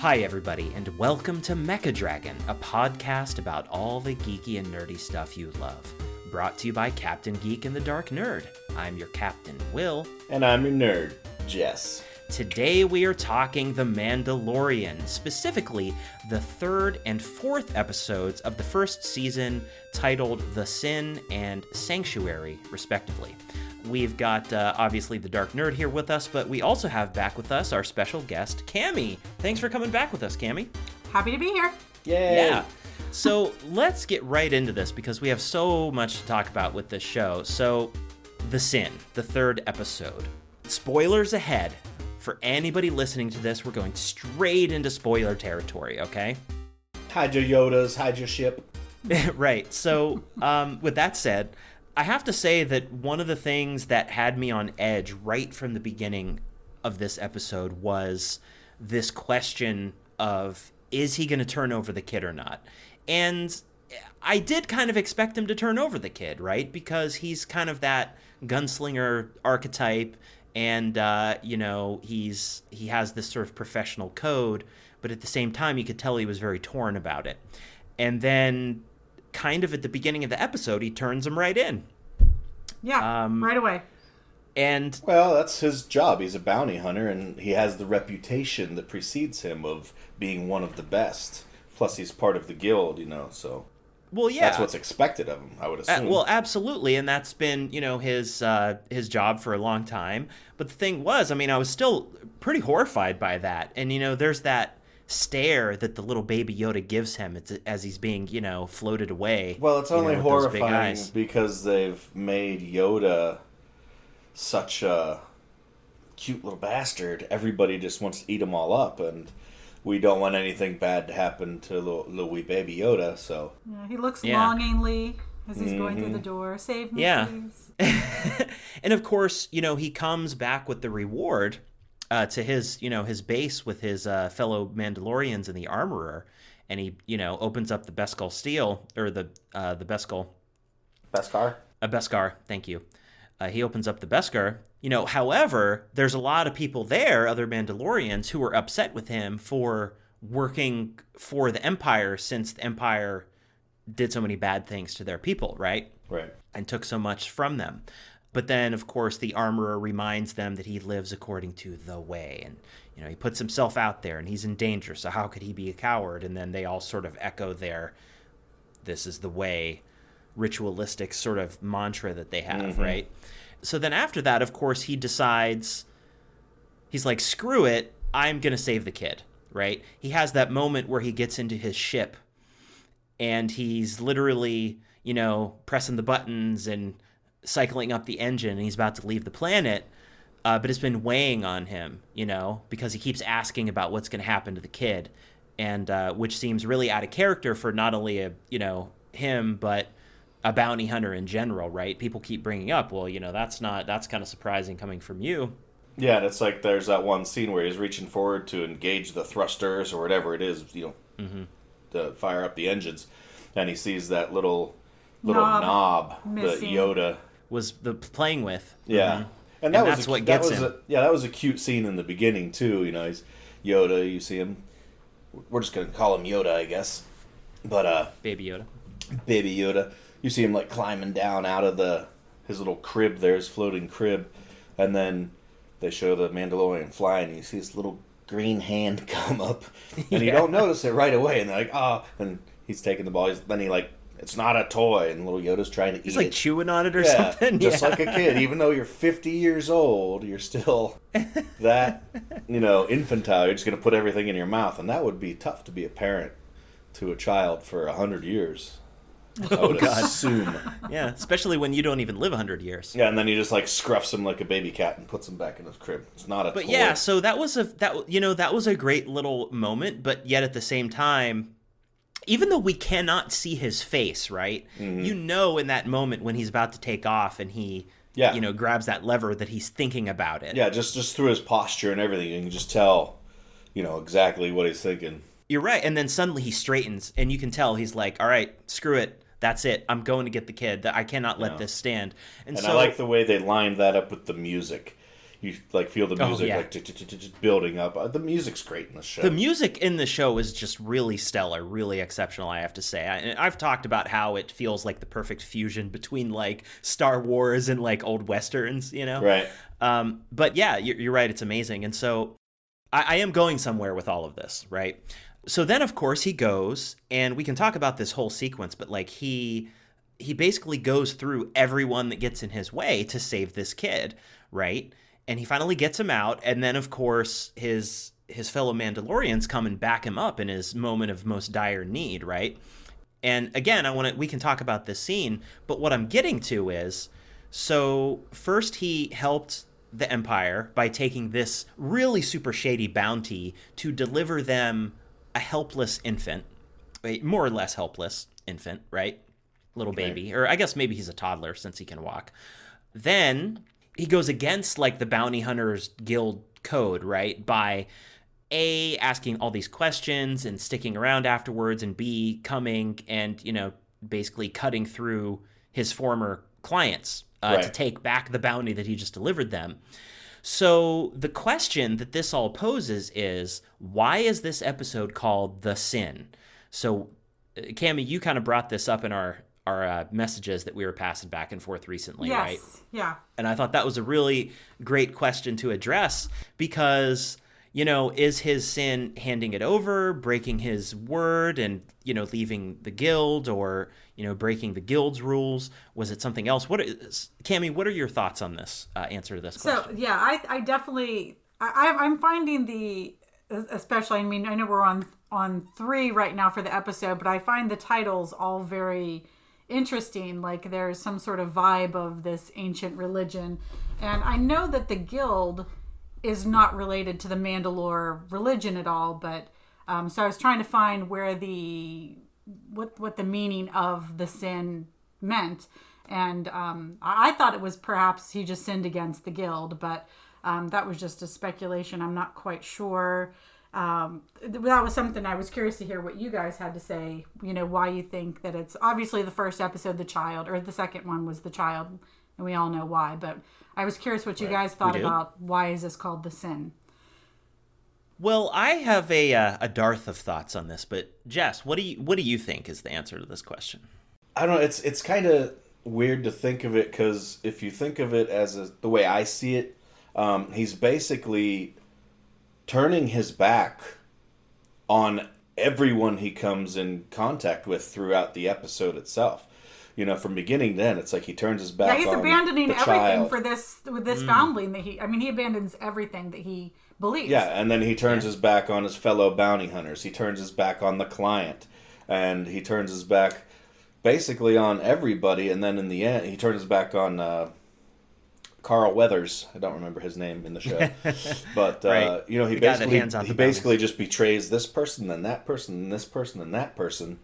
Hi, everybody, and welcome to Mecha Dragon, a podcast about all the geeky and nerdy stuff you love. Brought to you by Captain Geek and the Dark Nerd. I'm your captain, Will. And I'm your nerd, Jess. Today we are talking The Mandalorian, specifically the third and fourth episodes of the first season, titled The Sin and Sanctuary, respectively. We've got uh, obviously the Dark Nerd here with us, but we also have back with us our special guest, Cami. Thanks for coming back with us, Cami. Happy to be here. Yay! Yeah. So let's get right into this because we have so much to talk about with this show. So, The Sin, the third episode. Spoilers ahead. For anybody listening to this, we're going straight into spoiler territory, okay? Hide your Yodas, hide your ship. right. So, um, with that said, I have to say that one of the things that had me on edge right from the beginning of this episode was this question of is he going to turn over the kid or not? And I did kind of expect him to turn over the kid, right? Because he's kind of that gunslinger archetype and uh, you know, he's he has this sort of professional code, but at the same time you could tell he was very torn about it. And then kind of at the beginning of the episode, he turns him right in. Yeah, Um, right away. And Well, that's his job. He's a bounty hunter, and he has the reputation that precedes him of being one of the best. Plus, he's part of the guild, you know, so well, yeah, that's what's expected of him, I would Uh, assume. well, absolutely, and that's been you know his uh, his job for a long time. But the thing was, I mean, I was still pretty horrified by that, and you know, there's that stare that the little baby Yoda gives him as, as he's being you know floated away. Well, it's you know, only those big horrifying because they've made Yoda such a cute little bastard. Everybody just wants to eat him all up, and we don't want anything bad to happen to little, little wee baby Yoda. So Yeah, he looks Yeah. longingly as he's going through the door. Save me, Yeah. please. and of course, you know, he comes back with the reward uh, to his, you know, his base with his uh, fellow Mandalorians and the armorer, and he, you know, opens up the Beskar steel or the uh, the Beskar Beskar. a Beskar. Thank you. Uh, he opens up the Beskar. You know, however, there's a lot of people there, other Mandalorians, who are upset with him for working for the Empire since the Empire did so many bad things to their people, right? Right. and took so much from them. But then, of course, the armorer reminds them that he lives according to the way, and you know he puts himself out there, and he's in danger. So how could he be a coward? And then they all sort of echo their "This is the way," ritualistic sort of mantra that they have, mm-hmm. right? So then after that, of course, he decides he's like, "Screw it, I'm gonna save the kid." Right? He has that moment where he gets into his ship and he's literally, you know, pressing the buttons and cycling up the engine and he's about to leave the planet. Uh, but it's been weighing on him, you know, because he keeps asking about what's going to happen to the kid, and uh, which seems really out of character for not only a you know him but a bounty hunter in general, right? People keep bringing up, well, you know, that's not that's kind of surprising coming from you. Yeah, and it's like there's that one scene where he's reaching forward to engage the thrusters or whatever it is, you know, to fire up the engines, and he sees that little little Knob knob, that. Yoda. Was the playing with? Yeah, Mhm. and that And was that's a, what that gets was him. A, yeah, that was a cute scene in the beginning too. You know, he's Yoda. You see him. We're just gonna call him Yoda, I guess. But uh, Baby Yoda. baby Yoda. You see him like climbing down out of the his little crib there, his floating crib, and then they show the Mandalorian flying. And you see his little green hand come up, and you don't notice it right away. And they're like, oh, and he's taking the ball. He's, then he like, it's not a toy, and little Yoda's trying to He's eat He's like it. chewing on it or yeah, something. just Yeah. like a kid. Even though you're 50 years old, you're still that, you know, infantile. You're just going to put everything in your mouth, and that would be tough to be a parent to a child for a hundred years. I would Oh, God. assume. Yeah, especially when you don't even live 100 years. Yeah, and then he just like scruffs him like a baby cat and puts him back in his crib. It's not a But toy. yeah, so that was a that you know that was a great little moment, but yet at the same time, even though we cannot see his face, right? Mm-hmm. You know, in that moment when he's about to take off and he, Yeah. you know, grabs that lever that he's thinking about it. yeah, just just through his posture and everything, you can just tell, you know, exactly what he's thinking. You're right. And then suddenly he straightens, and you can tell he's like, "All right, screw it. That's it. I'm going to get the kid. I cannot let Yeah. this stand." And, And so, I like the way they lined that up with the music. you like feel the Oh, music yeah. like building up. Uh, The music's great in the show. The music in the show is just really stellar, really exceptional. I have to say. I, i've talked about how it feels like the perfect fusion between like Star Wars and like old westerns, you know. right. Um, but yeah, you're, you're right. It's amazing. And so I, I am going somewhere with all of this, right? So then, of course, he goes, and we can talk about this whole sequence, but like he he basically goes through everyone that gets in his way to save this kid, right? And he finally gets him out, and then of course his his fellow Mandalorians come and back him up in his moment of most dire need, right? And again, I want to we can talk about this scene, but what I'm getting to is so first he helped the Empire by taking this really super shady bounty to deliver them a helpless infant, a more or less helpless infant, right? Little baby, or I guess maybe he's a toddler since he can walk. Then he goes against like the bounty hunters guild code, right? By a asking all these questions and sticking around afterwards and b coming and you know basically cutting through his former clients uh, to take back the bounty that he just delivered them so the question that this all poses is why is this episode called the sin so uh, Cami, you kind of brought this up in our our uh, messages that we were passing back and forth recently yes. right Yeah. and I thought that was a really great question to address because, you know, is his sin handing it over, breaking his word, and, you know, leaving the guild or, you know, breaking the guild's rules? Was it something else? What is, Cami, what are your thoughts on this uh, answer to this So question? So yeah, I I definitely I I- I'm finding the especially I mean I know we're on on three right now for the episode, but I find the titles all very interesting. Like there's some sort of vibe of this ancient religion, and I know that the guild is not related to the Mandalore religion at all, but um, so I was trying to find where the what what the meaning of the sin meant, and um, I, thought it was perhaps he just sinned against the guild, but um, that was just a speculation. I'm not quite sure. Um, that was something I was curious to hear what you guys had to say. You know, why you think that it's obviously the first episode, the child, or the second one was the child, and we all know why. But I was curious what you guys thought about why is this called the sin? Well, I have a uh, a dearth of thoughts on this, but Jess, what do you what do you think is the answer to this question? I don't know. It's it's kind of weird to think of it because if you think of it as a, the way I see it, um, he's basically turning his back on everyone he comes in contact with throughout the episode itself. You know, from beginning to end, it's like he turns his back. Yeah, he's on abandoning the everything for this with this foundling that he. I mean, he abandons everything that he believes. Yeah, and then he turns his back on his fellow bounty hunters. He turns his back on the client, and he turns his back basically on everybody. And then in the end, he turns his back on uh, Carl Weathers. I don't remember his name in the show, but uh, Right. you know he The basically he basically just betrays this person, then that person, and this person, and that person.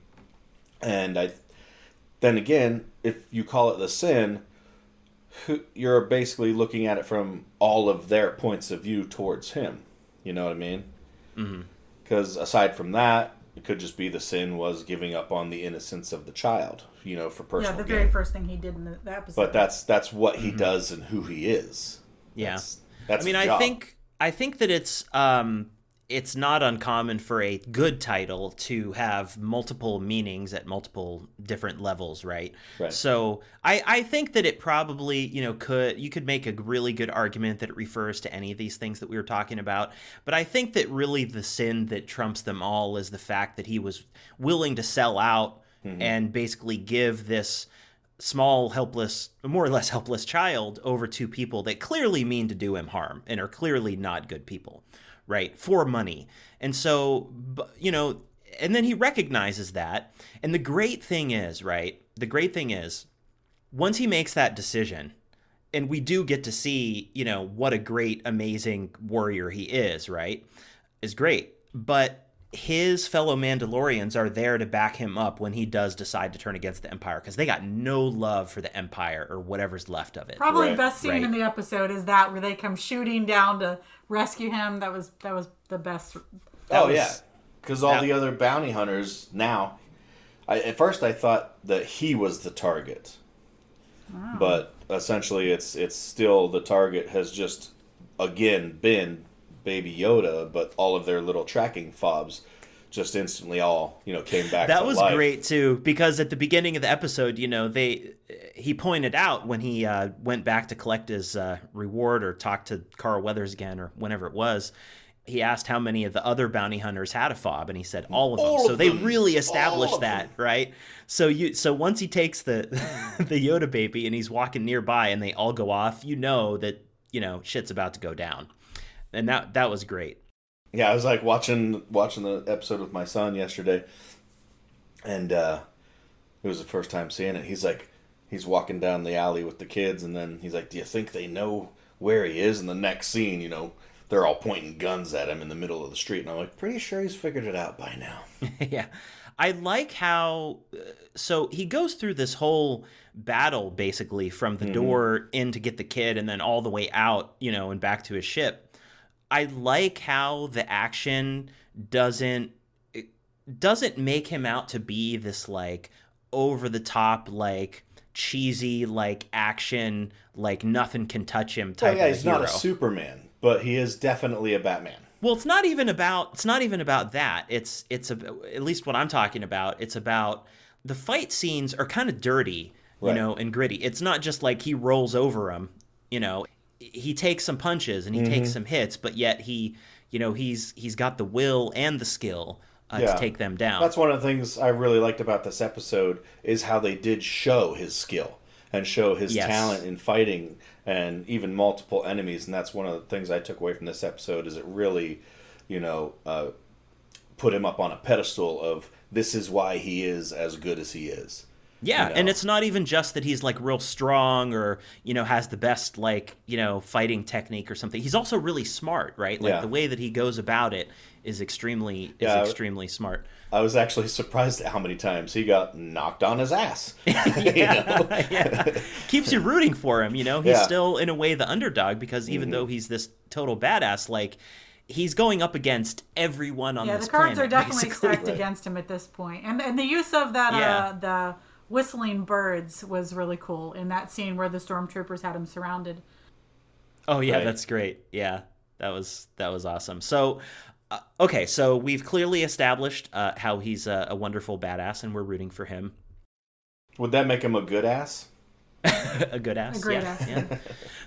And I, then again, if you call it the sin, who, you're basically looking at it from all of their points of view towards him. You know what I mean? Because aside from that, it could just be the sin was giving up on the innocence of the child. You know, for personal. yeah. The gain. very first thing he did in the, the episode. but that's that's what he does and who he is. Yeah. That's, that's I mean, I think I think that it's um, it's not uncommon for a good title to have multiple meanings at multiple different levels, right? Right. So I I think that it probably you know could you could make a really good argument that it refers to any of these things that we were talking about, but I think that really the sin that trumps them all is the fact that he was willing to sell out mm-hmm. and basically give this small, helpless, more or less helpless child over to people that clearly mean to do him harm and are clearly not good people, right? For money. And so, you know, and then he recognizes that. And the great thing is, right? The great thing is, once he makes that decision, and we do get to see, you know, what a great, amazing warrior he is, right? Is great. But his fellow Mandalorians are there to back him up when he does decide to turn against the Empire because they got no love for the Empire or whatever's left of it. Probably Right, best scene right. in the episode is that where they come shooting down to rescue him. That was that was the best. Oh was- yeah, because all that- the other bounty hunters now. I, at first, I thought that he was the target, but essentially, it's it's still the target has just again been Baby Yoda, but all of their little tracking fobs just instantly all you know came back. That to was life. great too because at the beginning of the episode, you know, they he pointed out when he uh, went back to collect his uh, reward or talk to Carl Weathers again or whenever it was. He asked how many of the other bounty hunters had a fob, and he said all of them. All so of they them. really All established of that, right? So you, so once he takes the the Yoda baby and he's walking nearby, and they all go off, you know that you know shit's about to go down, and that that was great. Yeah, I was like watching watching the episode with my son yesterday, and uh, it was the first time seeing it. He's like, he's walking down the alley with the kids, and then he's like, "Do you think they know where he is?" And the next scene, you know, they're all pointing guns at him in the middle of the street, and I'm like, pretty sure he's figured it out by now. yeah. I like how uh, so he goes through this whole battle basically from the door in to get the kid and then all the way out, you know, and back to his ship. I like how the action doesn't doesn't make him out to be this like over the top like cheesy like action like nothing can touch him Oh type yeah, he's hero. not a Superman, but he is definitely a Batman. Well, it's not even about it's not even about that. It's it's a, at least what I'm talking about. It's about the fight scenes are kind of dirty, you Right. know, and gritty. It's not just like he rolls over him, you know. He takes some punches and he takes Mm-hmm. some hits, but yet he, you know, he's he's got the will and the skill uh, Yeah. to take them down. That's one of the things I really liked about this episode is how they did show his skill and show his Yes. talent in fighting and even multiple enemies. And that's one of the things I took away from this episode is it really, you know, uh, put him up on a pedestal of this is why he is as good as he is. Yeah, you and it's not even just that he's like real strong or you know has the best like you know fighting technique or something. He's also really smart, right? Like Yeah. the way that he goes about it is extremely is extremely smart. I was actually surprised at how many times he got knocked on his ass. yeah, yeah. Keeps you rooting for him, you know. He's Yeah. Mm-hmm. still in a way the underdog because even though he's this total badass, like he's going up against everyone on yeah, this the cards planet, are definitely basically. stacked against him at this point, and and the use of that Yeah. uh, the whistling birds was really cool in that scene where the stormtroopers had him surrounded. Oh yeah, Right. that's great. Yeah, that was that was awesome. So, uh, okay, so we've clearly established uh, how he's a, a wonderful badass, and we're rooting for him. Would that make him a good ass? a good ass. A great yeah, ass. yeah.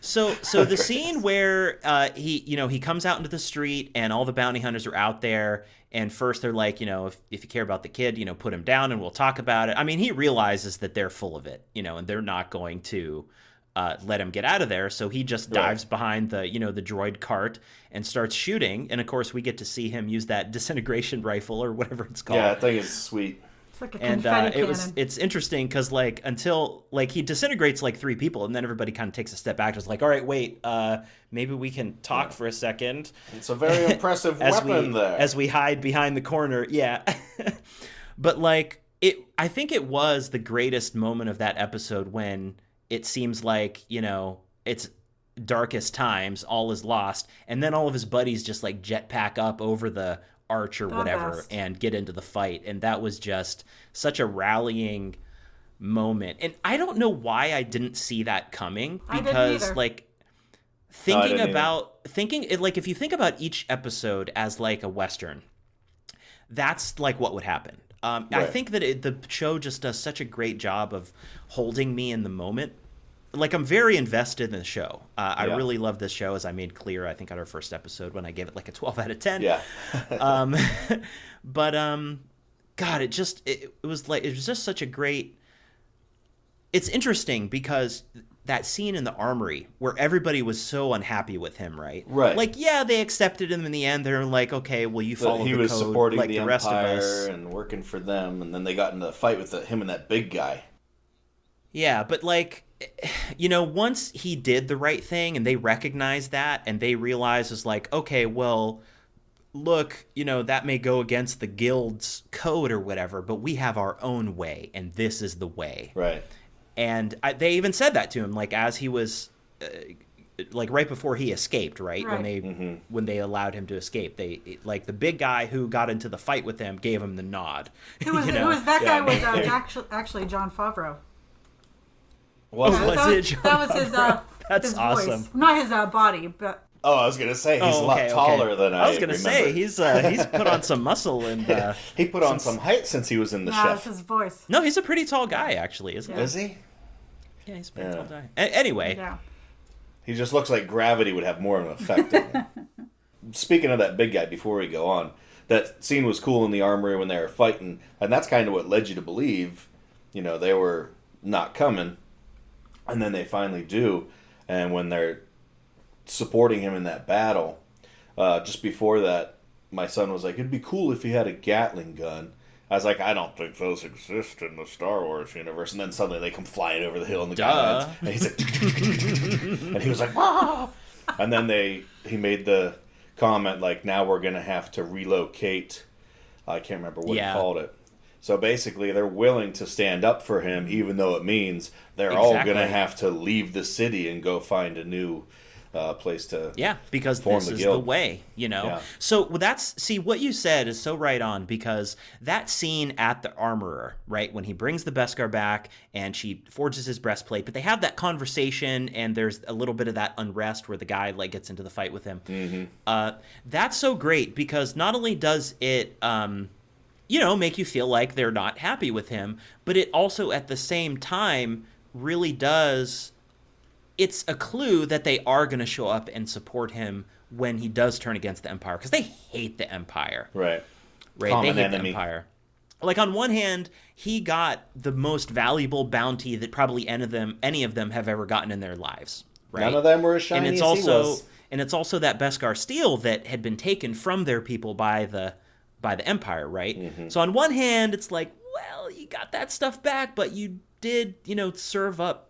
So, so the Great scene where uh, he, you know, he comes out into the street and all the bounty hunters are out there. And first they're like, you know, if, if you care about the kid, you know, put him down and we'll talk about it. I mean, he realizes that they're full of it, you know, and they're not going to uh, let him get out of there. So he just Right. dives behind the, you know, the droid cart and starts shooting. And of course, we get to see him use that disintegration rifle or whatever it's called Yeah, I think it's sweet. It's like a and confetti uh, it was it's interesting because like until like he disintegrates like three people and then everybody kind of takes a step back just like all right wait uh maybe we can talk for a second It's a very impressive as weapon we there. as we hide behind the corner yeah but like it i think it was the greatest moment of that episode when it seems like you know it's darkest times all is lost and then all of his buddies just like jetpack up over the arch or The whatever best. and get into the fight and that was just such a rallying moment and i don't know why i didn't see that coming I didn't because either. like thinking didn't either. about thinking it like if you think about each episode as like a western that's like what would happen um, i think that it, the show just does such a great job of holding me in the moment. Like i'm very invested in the show. Uh, i really love this show. As i made clear i think on our first episode when i gave it like a 12 out of 10 yeah. um, but um, God, it just it, it was like it was just such a great. It's interesting because that scene in the armory where everybody was so unhappy with him, right? Right. Like, yeah, they accepted him in the end. They're like, okay, well, you But follow he the was code supporting like the, the, rest of empire us. and working for them, and then they got into a fight with the, him and that big guy. Yeah, but like, you know, once he did the right thing and they recognized that and they realized was like, okay, well, look, you know, that may go against the guild's code or whatever, but we have our own way and this is the way. Right. And I, they even said that to him, like as he was, uh, like right before he escaped, right? When they Mm-hmm. when they allowed him to escape, they like the big guy who got into the fight with them gave him the nod. who was, you who know? was that Yeah. guy? Was uh, actually actually Jon Favreau. Was Oh, was that it was, John that was his uh, That's his awesome. voice, not his uh, body, but Oh, I was gonna say he's Oh, a lot okay, okay. taller than I. I was gonna say he's uh, he's put on some muscle and uh, he put on some height since he was in the Nah, it's chef. his voice. no, he's a pretty tall guy actually, isn't he? Is he? Yeah, he's a pretty Yeah. tall guy. A- anyway, Yeah. He just looks like gravity would have more of an effect on him. Speaking of that big guy, before we go on, that scene was cool in the armory when they were fighting, and that's kind of what led you to believe, you know, they were not coming, and then they finally do, and when they're supporting him in that battle, uh, just before that, my son was like, "It'd be cool if he had a Gatling gun." I was like, I don't think those exist in the Star Wars universe. And then suddenly they come flying over the hill in the Duh. lands, and he's like, and he was like! And then they he made the comment like, "Now we're gonna have to relocate." I can't remember what Yeah. he called it. So basically, they're willing to stand up for him, even though it means they're all gonna have to leave the city and go find a new uh, place to. Yeah, because this the is the way, you know. Yeah. So that's see what you said is so right on because that scene at the armorer, right, when he brings the Beskar back and she forges his breastplate, but they have that conversation and there's a little bit of that unrest where the guy like gets into the fight with him. Mm-hmm. Uh, that's so great because not only does it. Um, you know, make you feel like they're not happy with him, but it also at the same time really does it's a clue that they are going to show up and support him when he does turn against the empire because they hate the empire Right. right Common they hate enemy. the empire like on one hand he got the most valuable bounty that probably any of them any of them have ever gotten in their lives right None of them were as shiny and it's also and it's also that Beskar steel that had been taken from their people by the by the empire, right? Mm-hmm. So on one hand, it's like, well, you got that stuff back, but you did, you know, serve up,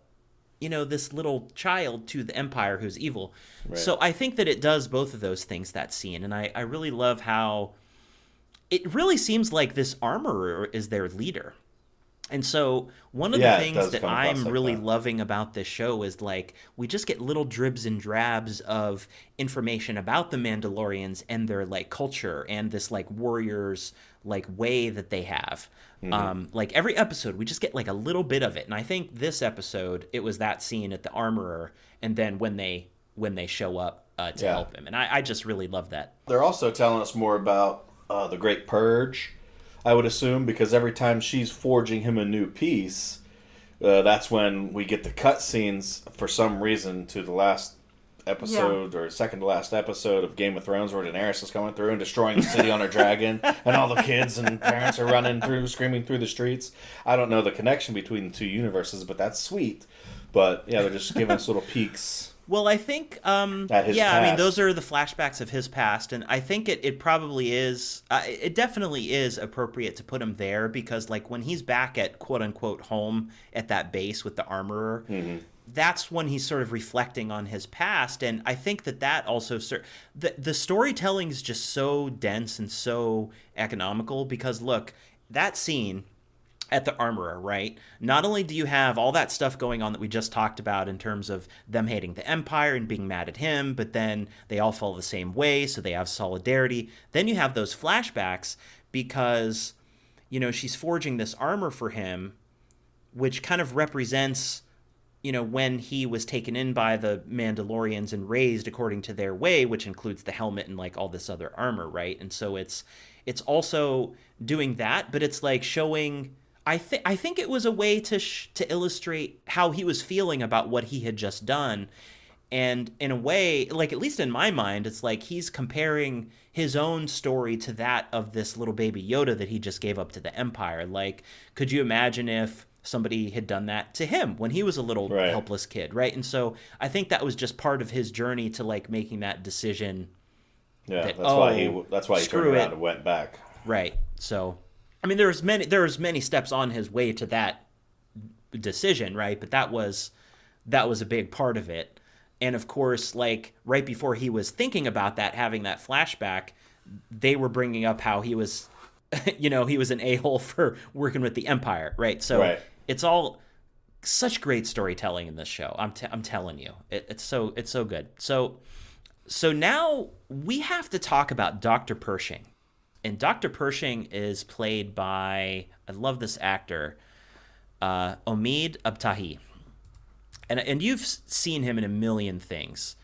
you know, this little child to the empire who's evil. So I think that it does both of those things that scene, and I I really love how it really seems like this armorer is their leader. And so one of Yeah, the things that I'm like really that. loving about this show is like we just get little dribs and drabs of information about the Mandalorians and their like culture and this like warriors like way that they have. Mm-hmm. Um, like every episode, we just get like a little bit of it, and I think this episode it was that scene at the armorer, and then when they when they show up uh, to Yeah. help him, and I, I just really love that. They're also telling us more about uh, the Great Purge, I would assume, because every time she's forging him a new piece, uh, that's when we get the cutscenes for some reason to the last episode or second to last episode of Game of Thrones where Daenerys is coming through and destroying the city on her dragon, and all the kids and parents are running through, screaming through the streets. I don't know the connection between the two universes, but that's sweet. But yeah, they're just giving us little peeks. Well, I think, um, At his yeah, I mean, those are the flashbacks of his past, and I think it, it probably is, uh, it definitely is appropriate to put him there because, like, when he's back at quote unquote home at that base with the armorer, that's when he's sort of reflecting on his past, and I think that that also ser- the the storytelling is just so dense and so economical because look, that scene at the armorer, right? Not only do you have all that stuff going on that we just talked about in terms of them hating the empire and being mad at him, but then they all fall the same way, so they have solidarity. Then you have those flashbacks because you know, she's forging this armor for him which kind of represents you know when he was taken in by the Mandalorians and raised according to their way, which includes the helmet and like all this other armor, right? And so it's it's also doing that, but it's like showing. I think I think it was a way to sh- to illustrate how he was feeling about what he had just done, and in a way, like at least in my mind, it's like he's comparing his own story to that of this little baby Yoda that he just gave up to the Empire. Like, could you imagine if somebody had done that to him when he was a little Right. helpless kid, right? And so I think that was just part of his journey to like making that decision, Yeah, That, that's why he oh, that's why he turned around it. and went back. right? So, I mean, there's many there's many steps on his way to that decision, right? But that was that was a big part of it. And of course, like right before he was thinking about that, having that flashback, they were bringing up how he was, you know, he was an a hole for working with the Empire, right? So Right. It's all such great storytelling in this show. I'm, t- I'm telling you, it, it's so it's so good. So so now we have to talk about Dr. Pershing. And Dr. Pershing is played by I love this actor, uh, Omid Abtahi. And and you've seen him in a million things.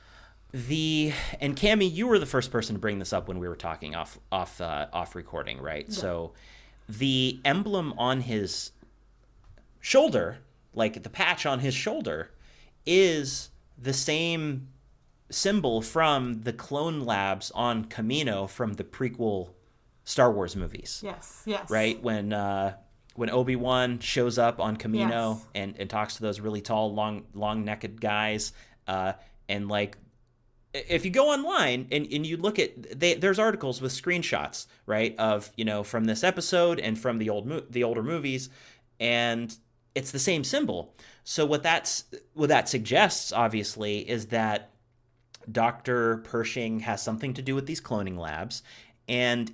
the and Cami, you were the first person to bring this up when we were talking off off uh, off recording, right? So the emblem on his shoulder, like the patch on his shoulder, is the same symbol from the clone labs on Kamino from the prequel Star Wars movies. Yes, yes. Right? When uh when Obi-Wan shows up on Kamino Yes. and, and talks to those really tall, long long necked guys, uh, and like if you go online and, and you look at they, there's articles with screenshots right of you know from this episode and from the old mo- the older movies and it's the same symbol. So what that's what that suggests obviously is that dr pershing has something to do with these cloning labs and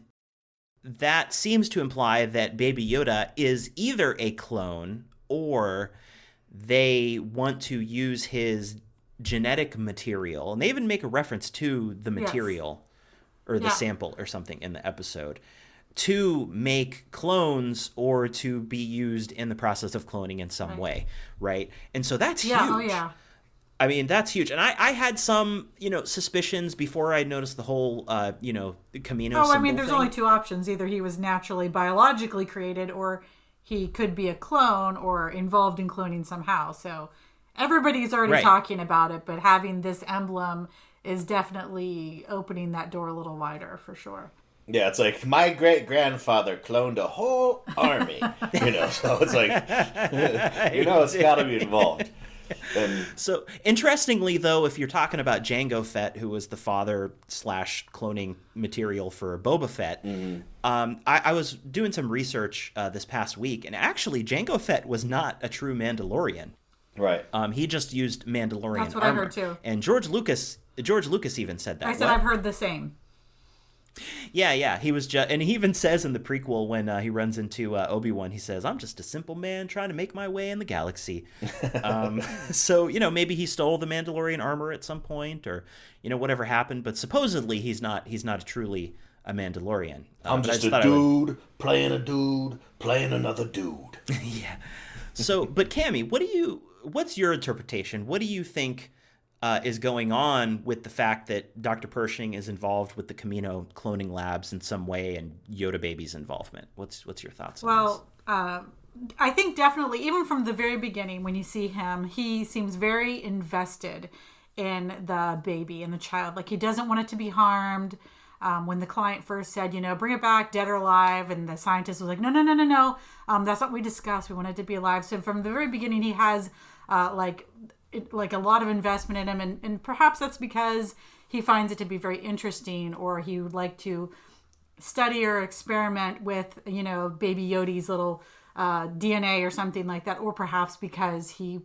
that seems to imply that baby yoda is either a clone or they want to use his genetic material and they even make a reference to the material or the Yeah. sample or something in the episode to make clones or to be used in the process of cloning in some way right and so that's Yeah, huge oh yeah. I mean, that's huge. And I, I had some, you know, suspicions before I noticed the whole, uh, you know, Kamino Oh, I mean, there's thing. only two options. Either he was naturally biologically created, or he could be a clone or involved in cloning somehow. So everybody's already Right. talking about it, but having this emblem is definitely opening that door a little wider for sure. Yeah, it's like my great grandfather cloned a whole army. you know, so it's like you know it's got to be involved. And So interestingly, though, if you're talking about Jango Fett, who was the father slash cloning material for Boba Fett, Mm-hmm. um, I, I was doing some research uh, this past week, and actually, Jango Fett was not a true Mandalorian. right, Um, he just used Mandalorian That's what I heard, too. And George Lucas, George Lucas even said that. I said What? I've heard the same. Yeah, yeah. He was just, and he even says in the prequel when uh, he runs into uh, Obi Wan, he says, "I'm just a simple man trying to make my way in the galaxy." um, so you know, maybe he stole the Mandalorian armor at some point, or you know, whatever happened. But supposedly, he's not. He's not truly a Mandalorian. Uh, I'm I just a I would- dude playing a dude playing another dude. yeah. So, but Cami, what do you? What's your interpretation? What do you think uh, is going on with the fact that Dr. Pershing is involved with the Kamino cloning labs in some way, and Yoda Baby's involvement? What's what's your thoughts? on this? Well, uh, I think definitely, even from the very beginning, when you see him, he seems very invested in the baby and the child. Like he doesn't want it to be harmed. Um, when the client first said, you know, bring it back, dead or alive, and the scientist was like, no, no, no, no, no, um, that's not what we discussed. We want it to be alive. So from the very beginning, he has uh, like it, like a lot of investment in him, and, and perhaps that's because he finds it to be very interesting, or he would like to study or experiment with, you know, baby Yodi's little uh, DNA or something like that, or perhaps because he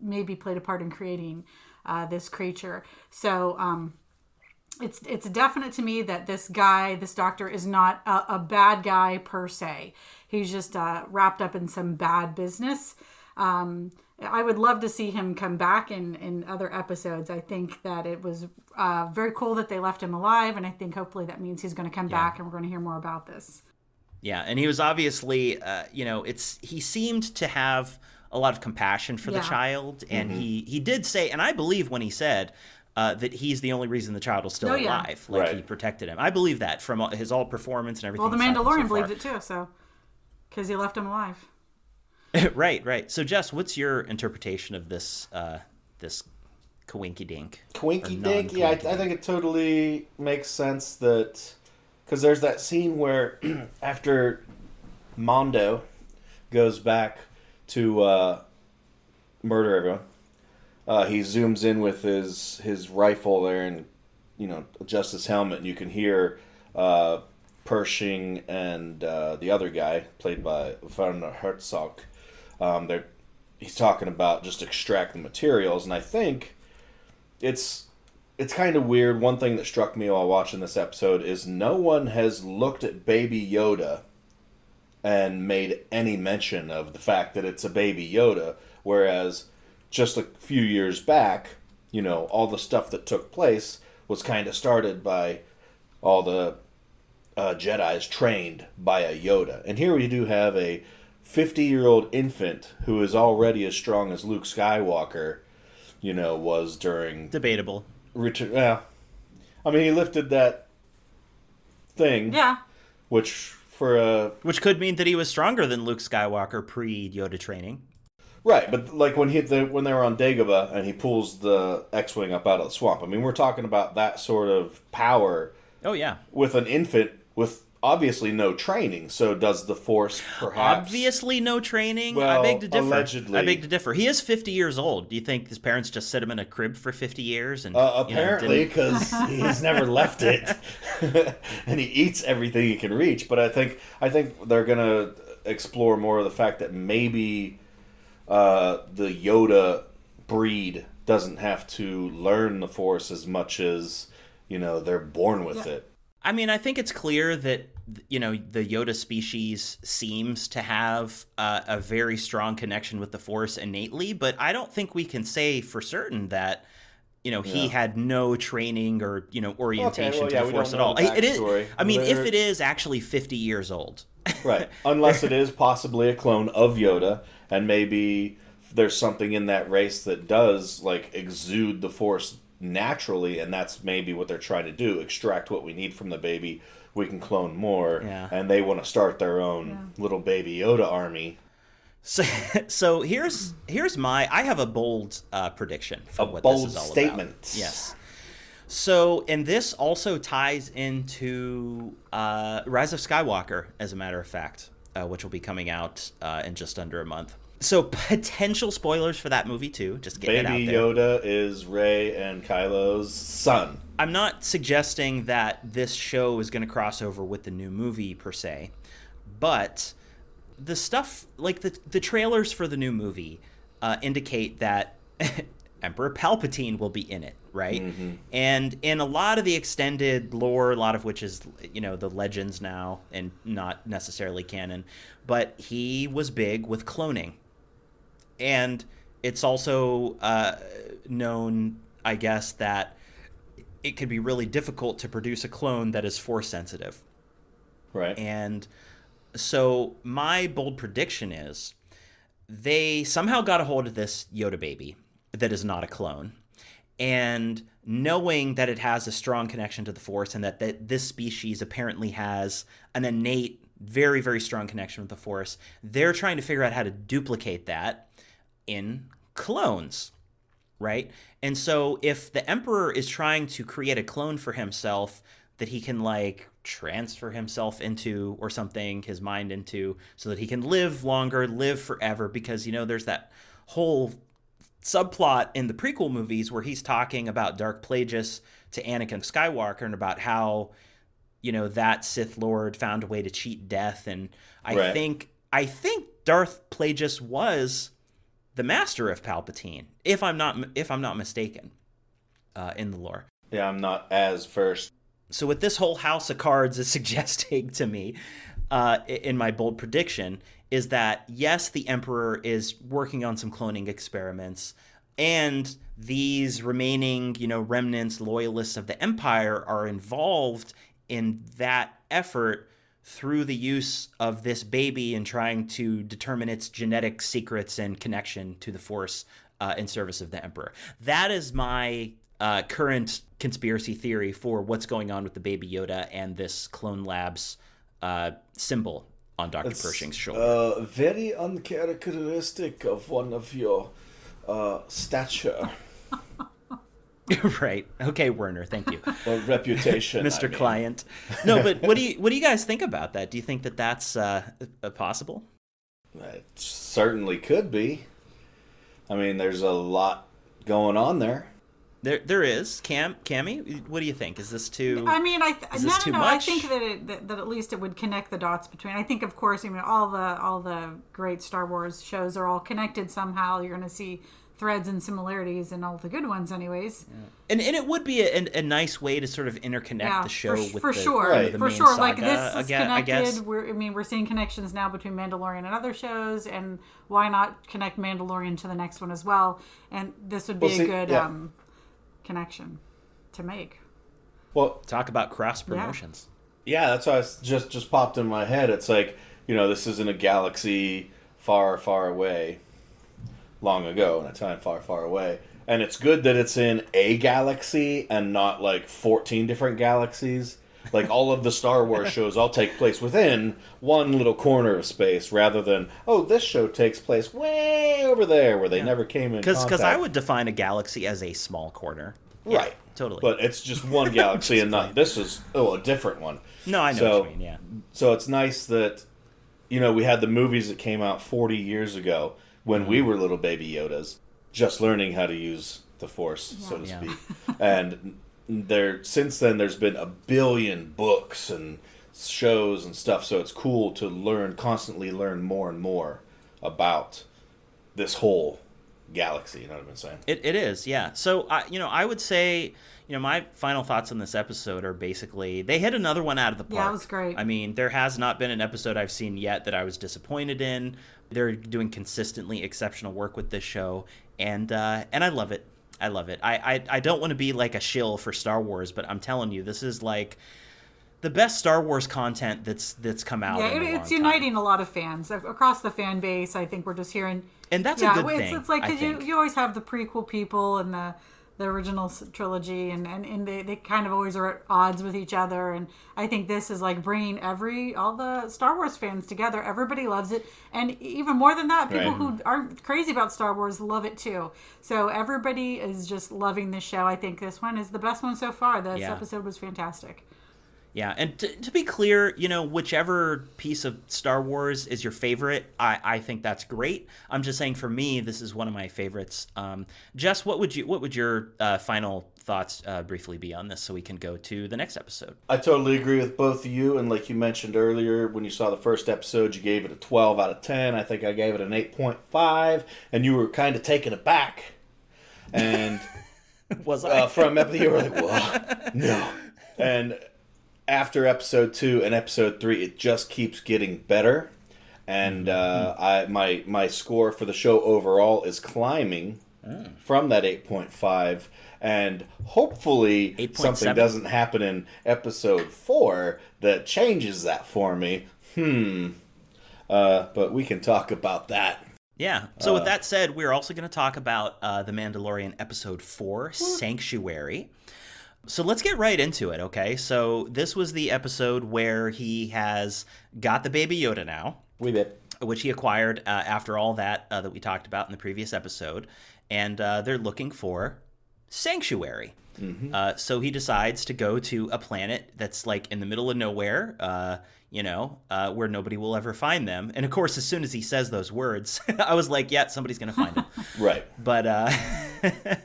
maybe played a part in creating uh, this creature. So um, it's it's definite to me that this guy, this doctor, is not a, a bad guy per se. He's just uh, wrapped up in some bad business. Um, I would love to see him come back in in other episodes. I think that it was uh, very cool that they left him alive, and I think hopefully that means he's going to come back, and we're going to hear more about this. Yeah, and he was obviously, uh, you know, it's he seemed to have a lot of compassion for the child, and he he did say, and I believe when he said. Uh, that he's the only reason the child was still Oh, yeah. alive. Like Right. he protected him. I believe that from his all performance and everything. Well, the he's done so Mandalorian believed it too, so because he left him alive. right, right. So, Jess, what's your interpretation of this uh, this coinky dink? Twinky Or Dink, yeah, I, I think it totally makes sense that because there's that scene where after Mando goes back to uh, murder everyone, uh, he zooms in with his his rifle there and you know adjusts his helmet, and you can hear uh, Pershing and uh, the other guy played by Werner Herzog. Um, they're he's talking about just extracting materials, and I think it's it's kind of weird. One thing that struck me while watching this episode is no one has looked at Baby Yoda and made any mention of the fact that it's a Baby Yoda, whereas just a few years back, you know, all the stuff that took place was kind of started by all the uh, Jedi's trained by a Yoda, and here we do have a fifty-year-old infant who is already as strong as Luke Skywalker you know, was during Debatable. Return. Yeah, I mean, he lifted that thing, Yeah. which for a Which could mean that he was stronger than Luke Skywalker pre Yoda training. right, but like when he the, when they were on Dagobah and he pulls the X-wing up out of the swamp. I mean, we're talking about that sort of power Oh yeah. with an infant with obviously no training. So does the Force perhaps? Obviously, no training. I beg to differ. allegedly. I beg to differ. He is 50 years old. Do you think his parents just set him in a crib for 50 years? And Uh, apparently, didn't- because he's never left it, and he eats everything he can reach. But I think I think they're gonna explore more of the fact that maybe uh, the Yoda breed doesn't have to learn the Force as much as you know they're born with Yeah. it. I mean, I think it's clear that you know the Yoda species seems to have uh, a very strong connection with the Force innately, but I don't think we can say for certain that you know he had no training or you know orientation well, to yeah, the Force at all. It is. I mean, if it is actually 50 years old, Right. Unless it is possibly a clone of Yoda, and maybe there's something in that race that does like exude the Force naturally, and that's maybe what they're trying to do: extract what we need from the baby. We can clone more, Yeah. and they want to start their own little baby Yoda army. So, so here's here's my I have a bold uh, prediction for A what bold this is all statement. about. Yes. So, and this also ties into uh, Rise of Skywalker, as a matter of fact, uh, which will be coming out uh, in just under a month. So, potential spoilers for that movie too. Just getting Baby it out there. Yoda is Rey and Kylo's son. I'm not suggesting that this show is going to cross over with the new movie per se, but the stuff like the the trailers for the new movie uh, indicate that Emperor Palpatine will be in it, right? And in a lot of the extended lore, a lot of which is you know the legends now and not necessarily canon, but he was big with cloning and it's also uh, known, I guess, that it could be really difficult to produce a clone that is force sensitive. Right. And so my bold prediction is they somehow got a hold of this Yoda baby that is not a clone. And knowing that it has a strong connection to the Force and that, that this species apparently has an innate, very, very strong connection with the Force, they're trying to figure out how to duplicate that in clones right? And so if the emperor is trying to create a clone for himself that he can like transfer himself into or something, his mind into, so that he can live longer, live forever, because you know there's that whole subplot in the prequel movies where he's talking about Darth Plagueis to Anakin Skywalker and about how you know that Sith Lord found a way to cheat death and I Right. think I think Darth Plagueis was the master of Palpatine, if I'm not if I'm not mistaken, uh, in the lore. Yeah, I'm not as first. So what this whole house of cards is suggesting to me, uh, in my bold prediction, is that yes, the Emperor is working on some cloning experiments, and these remaining, you know, remnants, loyalists of the Empire are involved in that effort through the use of this baby and trying to determine its genetic secrets and connection to the Force uh, in service of the Emperor. That is my uh, current conspiracy theory for what's going on with the Baby Yoda and this Clone Labs uh, symbol on Dr. Pershing's shoulder. Uh, very uncharacteristic of one of your uh, stature right. Okay, Werner. Thank you, or reputation, I Mr. mean. Client. No, but what do you what do you guys think about that? Do you think that that's uh, uh, possible? It certainly could be. I mean, there's a lot going on there. There, there is. Cam, Cami, what do you think? Is this too? I mean, I th- Is no, this no, too no. I think that, it, that that at least it would connect the dots between. I think, of course, I mean, all the all the great Star Wars shows are all connected somehow. You're going to see threads and similarities and all the good ones, anyways. and and it would be a, a nice way to sort of interconnect Yeah, the show for, with for the, sure, Right. the for main sure. like this I is gue- I connected. We're, I mean, we're seeing connections now between Mandalorian and other shows, and why not connect Mandalorian to the next one as well? And this would be Well, see, a good yeah. um, connection to make. Well, Talk about cross promotions. yeah, that's why I s- just just popped in my head. It's like you know, this isn't a galaxy far, far away, long ago, in a time far, far away, and it's good that it's in a galaxy and not like 14 different galaxies. Like all of the Star Wars shows all take place within one little corner of space rather than, oh, this show takes place way over there where they never came in Because. I would define a galaxy as a small corner. Yeah, Right. totally. But it's just one galaxy and not this is oh a different one. no, I know so, what you mean. Yeah. So it's nice that you know we had the movies that came out 40 years ago when we were little baby Yodas just learning how to use the force so to Yeah. speak. and there since then there's been a billion books and shows and stuff so it's cool to learn constantly learn more and more about this whole galaxy, you know what I'm saying? It, it is, yeah. So, I you know, I would say, you know, my final thoughts on this episode are basically they hit another one out of the park. Yeah, it was great. I mean, there has not been an episode I've seen yet that I was disappointed in. They're doing consistently exceptional work with this show, and uh, and I love it. I love it. I I, I don't want to be like a shill for Star Wars, but I'm telling you, this is like the best Star Wars content that's that's come out. Yeah, it, it's uniting time. a lot of fans across the fan base. I think we're just hearing, and that's yeah, a good it's, thing. it's like you, you always have the prequel people and the the original trilogy, and and, and they, they kind of always are at odds with each other. And I think this is like bringing every all the Star Wars fans together. Everybody loves it, and even more than that, people Right. who aren't crazy about Star Wars love it too. So everybody is just loving this show. I think this one is the best one so far. This Yeah. episode was fantastic. Yeah, and to, to be clear, you know, whichever piece of Star Wars is your favorite, I, I think that's great. I'm just saying, for me, this is one of my favorites. Um, Jess, what would you what would your uh, final thoughts uh, briefly be on this, so we can go to the next episode? I totally agree with both of you. And like you mentioned earlier, when you saw the first episode, you gave it a 12 out of 10. I think I gave it an 8.5. And you were kind of taken aback. And Was I? uh, from episode, you were like, what? No. And after episode two and episode three, it just keeps getting better. And uh, I my my score for the show overall is climbing from that 8.5 and hopefully 8.7? something doesn't happen in episode 4 that changes that for me hmm uh, but we can talk about that Yeah. So Uh, with that said, we're also going to talk about uh, the Mandalorian episode four, Sanctuary. So let's get right into it, okay? So this was the episode where he has got the baby Yoda now. we bit which he acquired uh, after all that uh, that we talked about in the previous episode, and uh, they're looking for sanctuary. Uh, so he decides to go to a planet that's like in the middle of nowhere, uh, you know, uh, where nobody will ever find them. And of course, as soon as he says those words, I was like, "Yeah, somebody's gonna find him." right but uh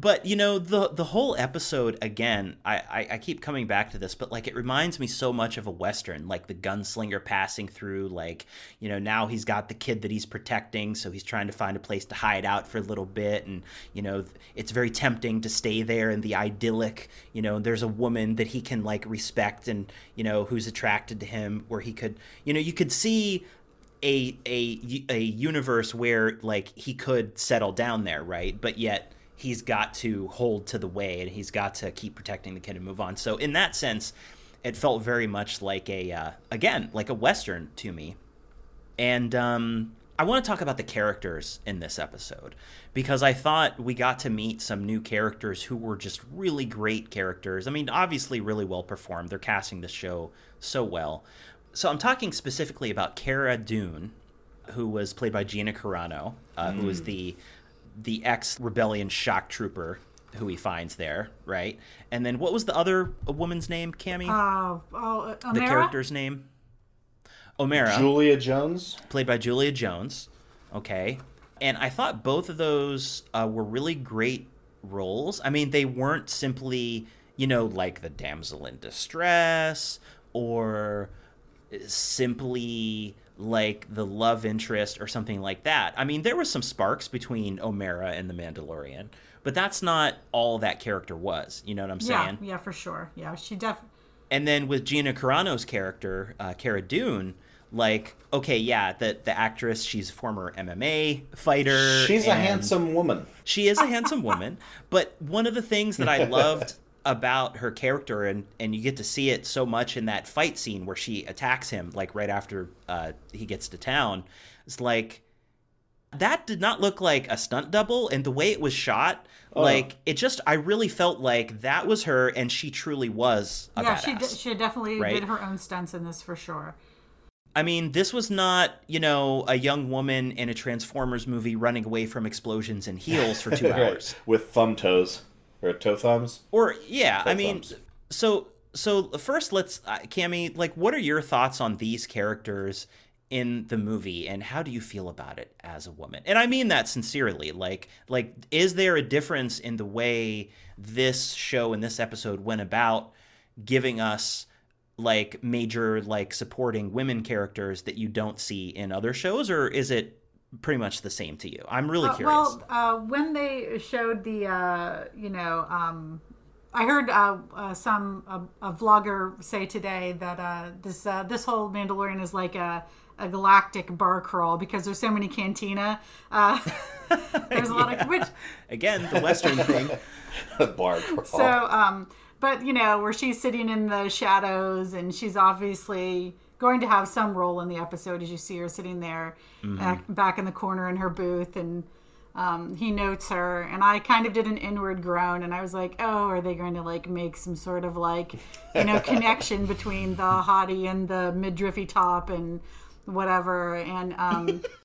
but you know the the whole episode again I, I i keep coming back to this but like it reminds me so much of a western like the gunslinger passing through like you know now he's got the kid that he's protecting so he's trying to find a place to hide out for a little bit and you know it's very tempting to stay there in the idyllic you know there's a woman that he can like respect and you know who's attracted to him where he could you know you could see a a a universe where like he could settle down there, right? But yet he's got to hold to the way and he's got to keep protecting the kid and move on. So in that sense, it felt very much like a uh, again like a western to me. And um, I want to talk about the characters in this episode because I thought we got to meet some new characters who were just really great characters. I mean, obviously, really well performed. They're casting the show so well. So I'm talking specifically about Cara Dune, who was played by Gina Carano, uh, who is the the ex rebellion shock trooper who he finds there, right? And then what was the other woman's name, Cami? Uh, oh, uh, the character's name? Omera julia jones played by Julia Jones. Okay. And I thought both of those uh, were really great roles. I mean, they weren't simply, you know, like the damsel in distress or simply like the love interest or something like that. I mean, there was some sparks between Omera and the Mandalorian, but that's not all that character was. You know what I'm saying? yeah, yeah, for sure. Yeah, she def. And then with Gina Carano's character, uh, Cara Dune, like, okay, yeah, the the actress, she's a former MMA fighter. she's a handsome woman She is a handsome woman, but one of the things that I loved about her character, and and you get to see it so much in that fight scene where she attacks him, like right after uh, he gets to town, it's like that did not look like a stunt double, and the way it was shot, Oh. like it just, I really felt like that was her, and she truly was a yeah, badass. she d- she definitely right? did her own stunts in this for sure. I mean, this was not, you know, a young woman in a Transformers movie running away from explosions in heels for two hours. with thumb toes or toe thumbs. Or yeah, I mean, thumbs. so so first let's uh, Cami, like what are your thoughts on these characters in the movie and how do you feel about it as a woman? And I mean that sincerely. Like like is there a difference in the way this show and this episode went about giving us like major like supporting women characters that you don't see in other shows or is it pretty much the same to you? I'm really Uh, curious. well, uh, when they showed the, uh, you know, um, I heard uh, uh, some a, a vlogger say today that uh, this uh, this whole Mandalorian is like a, a galactic bar crawl because there's so many cantina. Uh, there's a lot of which Again, the western thing. Bar crawl. so um but you know where she's sitting in the shadows and she's obviously going to have some role in the episode as you see her sitting there back, back in the corner in her booth and um, he notes her and i kind of did an inward groan and i was like oh are they going to like make some sort of like you know connection between the hottie and the midriffy top and whatever? And um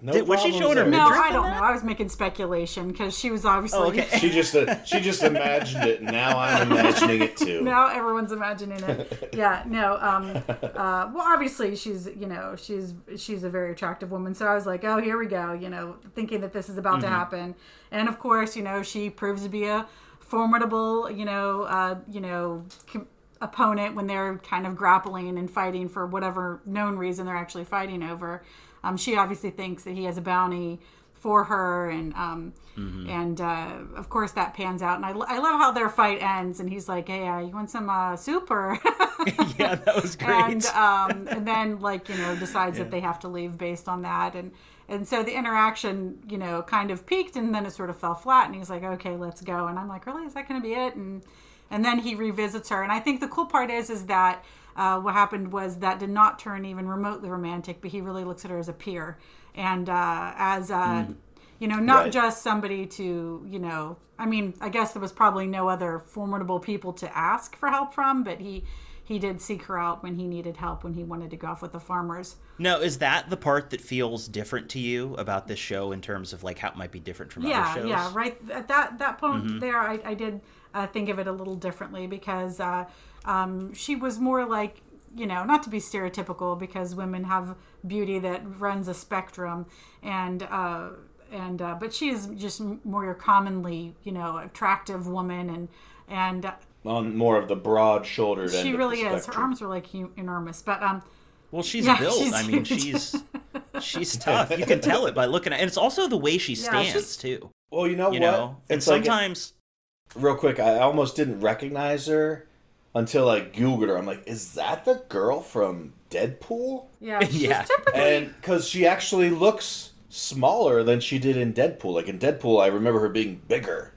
no Did- was she showing her there. no i don't know i was making speculation because she was obviously Oh, okay. She just uh, she just imagined it. and Now I'm imagining it too. now everyone's imagining it. Yeah, no. Um, uh, well, obviously she's you know she's she's a very attractive woman. So I was like, oh, here we go. You know, thinking that this is about to happen, and of course, you know, she proves to be a formidable, you know, uh, you know. Com- opponent when they're kind of grappling and fighting for whatever known reason they're actually fighting over um, she obviously thinks that he has a bounty for her and um, and uh, of course that pans out. And I, I love how their fight ends and he's like hey uh, you want some uh, soup or yeah, that was great. and um, and then like you know decides that they have to leave based on that. And and so the interaction you know kind of peaked and then it sort of fell flat and he's like okay let's go. And I'm like really? Is that going to be it? And and then he revisits her. And I think the cool part is is that uh, what happened was that did not turn even remotely romantic but he really looks at her as a peer. And uh, as uh, you know not Right. just somebody to you know I mean I guess there was probably no other formidable people to ask for help from but he he did seek her out when he needed help when he wanted to go off with the farmers. Now, is that the part that feels different to you about this show in terms of like how it might be different from yeah other shows? yeah right. At that that point there I, I did uh, think of it a little differently because uh, um, she was more like you know not to be stereotypical because women have beauty that runs a spectrum and uh, and uh, but she is just more your commonly you know attractive woman and and uh, On more of the broad shouldered end. she of the really is her arms are like hu- enormous but um Well, she's Yeah, built. she's I mean, huge. she's she's tough. You can tell it by looking at, and it's also the way she stands she's- too. Well, you know You what? know, and It's like sometimes real quick. I almost didn't recognize her until I googled her. I'm like, is that the girl from Deadpool? yeah she's Yeah. typically And because she actually looks smaller than she did in Deadpool. Like in Deadpool, I remember her being bigger,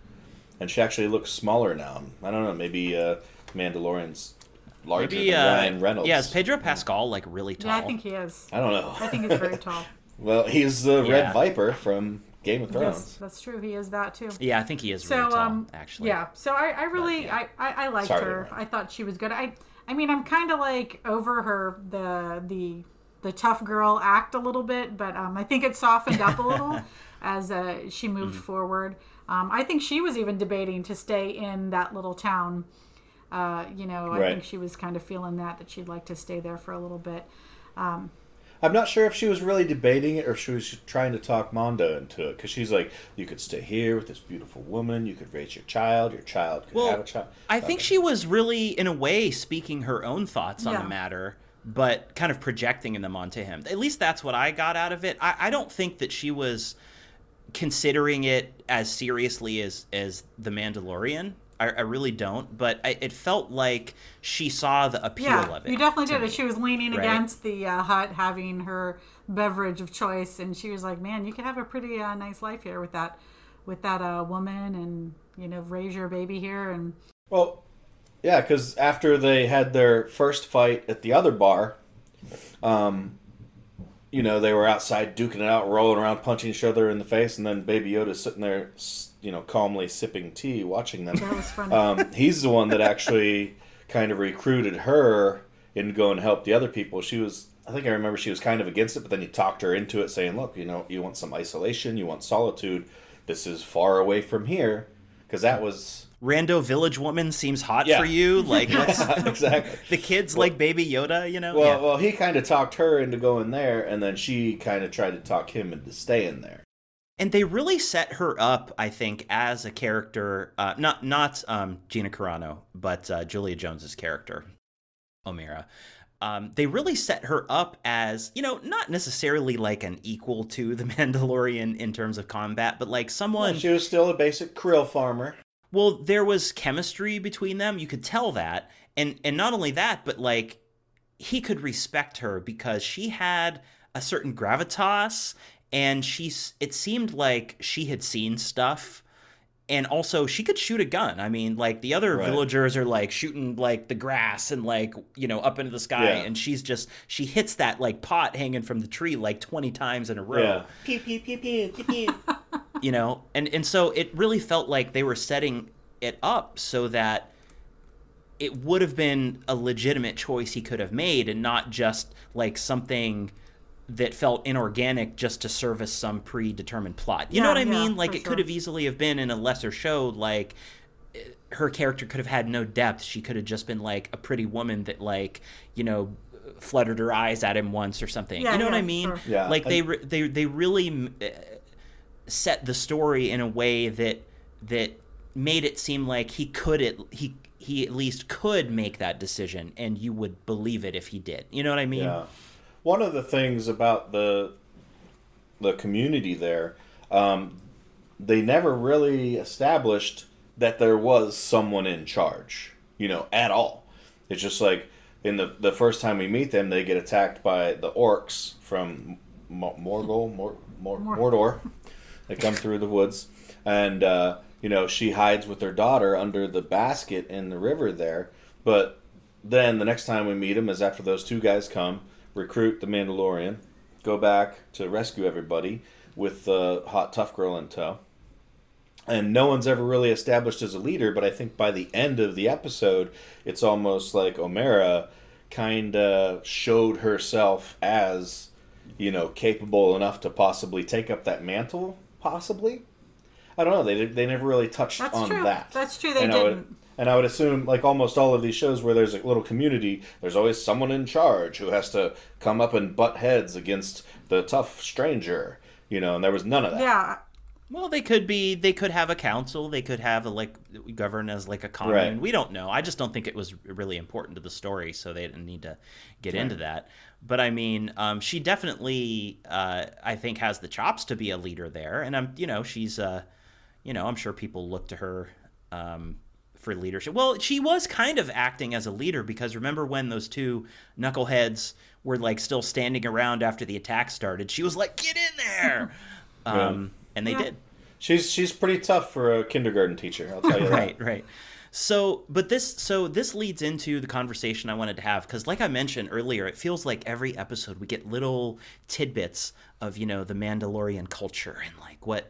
and she actually looks smaller now. I don't know. Maybe uh, Mandalorian's larger maybe than uh, Ryan Reynolds. yeah, is Pedro Pascal like really tall? yeah I think he is I don't know. I think he's very tall well, he's the Yeah. Red Viper from Game of Thrones. Yes, that's true. He is that too. Yeah, I think he is So, really tall. um, actually, yeah. So I, I really, yeah. I, I, I liked Sorry, her. I thought she was good. I, I mean, I'm kind of like over her the the the tough girl act a little bit, but um, I think it softened up a little as uh, she moved Mm-hmm. forward. Um, I think she was even debating to stay in that little town. Uh, you know, I Right. think she was kind of feeling that that she'd like to stay there for a little bit. I'm not sure if she was really debating it or if she was trying to talk Mando into it because she's like, you could stay here with this beautiful woman, you could raise your child, your child could have a child. I think she was really, in a way, speaking her own thoughts on Yeah. the matter, but kind of projecting them onto him. At least that's what I got out of it. I, I don't think that she was considering it as seriously as as the Mandalorian. I, I really don't, but I, it felt like she saw the appeal Yeah, of it. you definitely did me. it. She was leaning right? against the uh, hut, having her beverage of choice, and she was like, "Man, you could have a pretty uh, nice life here with that, with that uh, woman, and you know, raise your baby here." And Well, yeah, because after they had their first fight at the other bar, um, you know, they were outside duking it out, rolling around, punching each other in the face, and then Baby Yoda's sitting there, s- you know, calmly sipping tea, watching them. That was funny. Um, he's the one that actually kind of recruited her into going to help the other people. She was, I think I remember she was kind of against it, but then he talked her into it, saying, "Look, you know, you want some isolation, you want solitude. This is far away from here." Because that was Rando village woman seems hot Yeah. for you. Like what's, exactly. the kids like Baby Yoda, you know? Well, Yeah. well, he kind of talked her into going there, and then she kind of tried to talk him into staying there. And they really set her up, I think, as a character. Uh, not not um, Gina Carano, but uh, Julia Jones's character, Omera. Um, they really set her up as you know not necessarily like an equal to the Mandalorian in terms of combat, but like someone. She was still a basic krill farmer. Well, there was chemistry between them. You could tell that. And and not only that, but like he could respect her because she had a certain gravitas and she's it seemed like she had seen stuff and also she could shoot a gun. I mean, like the other Right. villagers are like shooting like the grass and like, you know, up into the sky Yeah. and she's just she hits that like pot hanging from the tree like 20 times in a row Yeah. Pew pew pew pew pew pew. you know and and so it really felt like they were setting it up so that it would have been a legitimate choice he could have made and not just like something that felt inorganic just to service some predetermined plot. You know what I yeah, mean? Like it sure. could have easily have been in a lesser show like eh, her character could have had no depth. She could have just been like a pretty woman that like, you know, fluttered her eyes at him once or something. Yeah, you know what I mean? sure. Yeah, Like they re- they they really uh, set the story in a way that that made it seem like he could it he he at least could make that decision and you would believe it if he did. You know what I mean? Yeah. One of the things about the the community there, um, they never really established that there was someone in charge, you know, at all. It's just like in the the first time we meet them, they get attacked by the orcs from Mo- Morgul, Mor- Mor- Mordor. They come through the woods, and uh, you know she hides with her daughter under the basket in the river there. But then the next time we meet them is after those two guys come, recruit the Mandalorian, go back to rescue everybody with the hot tough girl in tow. And no one's ever really established as a leader, but I think by the end of the episode, it's almost like Omera kind of showed herself as, you know, capable enough to possibly take up that mantle, possibly. I don't know. They they never really touched That's on true. that. That's true, they and didn't. And I would assume, like almost all of these shows where there's a little community, there's always someone in charge who has to come up and butt heads against the tough stranger, you know. And there was none of that. Yeah, Well, they could be. They could have a council. They could have a like govern as like a commune. Right. We don't know. I just don't think it was really important to the story, so they didn't need to get into that. But I mean, um, she definitely, uh, I think, has the chops to be a leader there, and I'm, you know, she's, uh, you know, I'm sure people look to her. Um, for leadership. Well, she was kind of acting as a leader because remember when those two knuckleheads were like still standing around after the attack started? She was like, "Get in there!" Um, and they Yeah. did. She's she's pretty tough for a kindergarten teacher. I'll tell you that. right right so but this so this leads into the conversation i wanted to have because like i mentioned earlier it feels like every episode we get little tidbits of you know the mandalorian culture and like what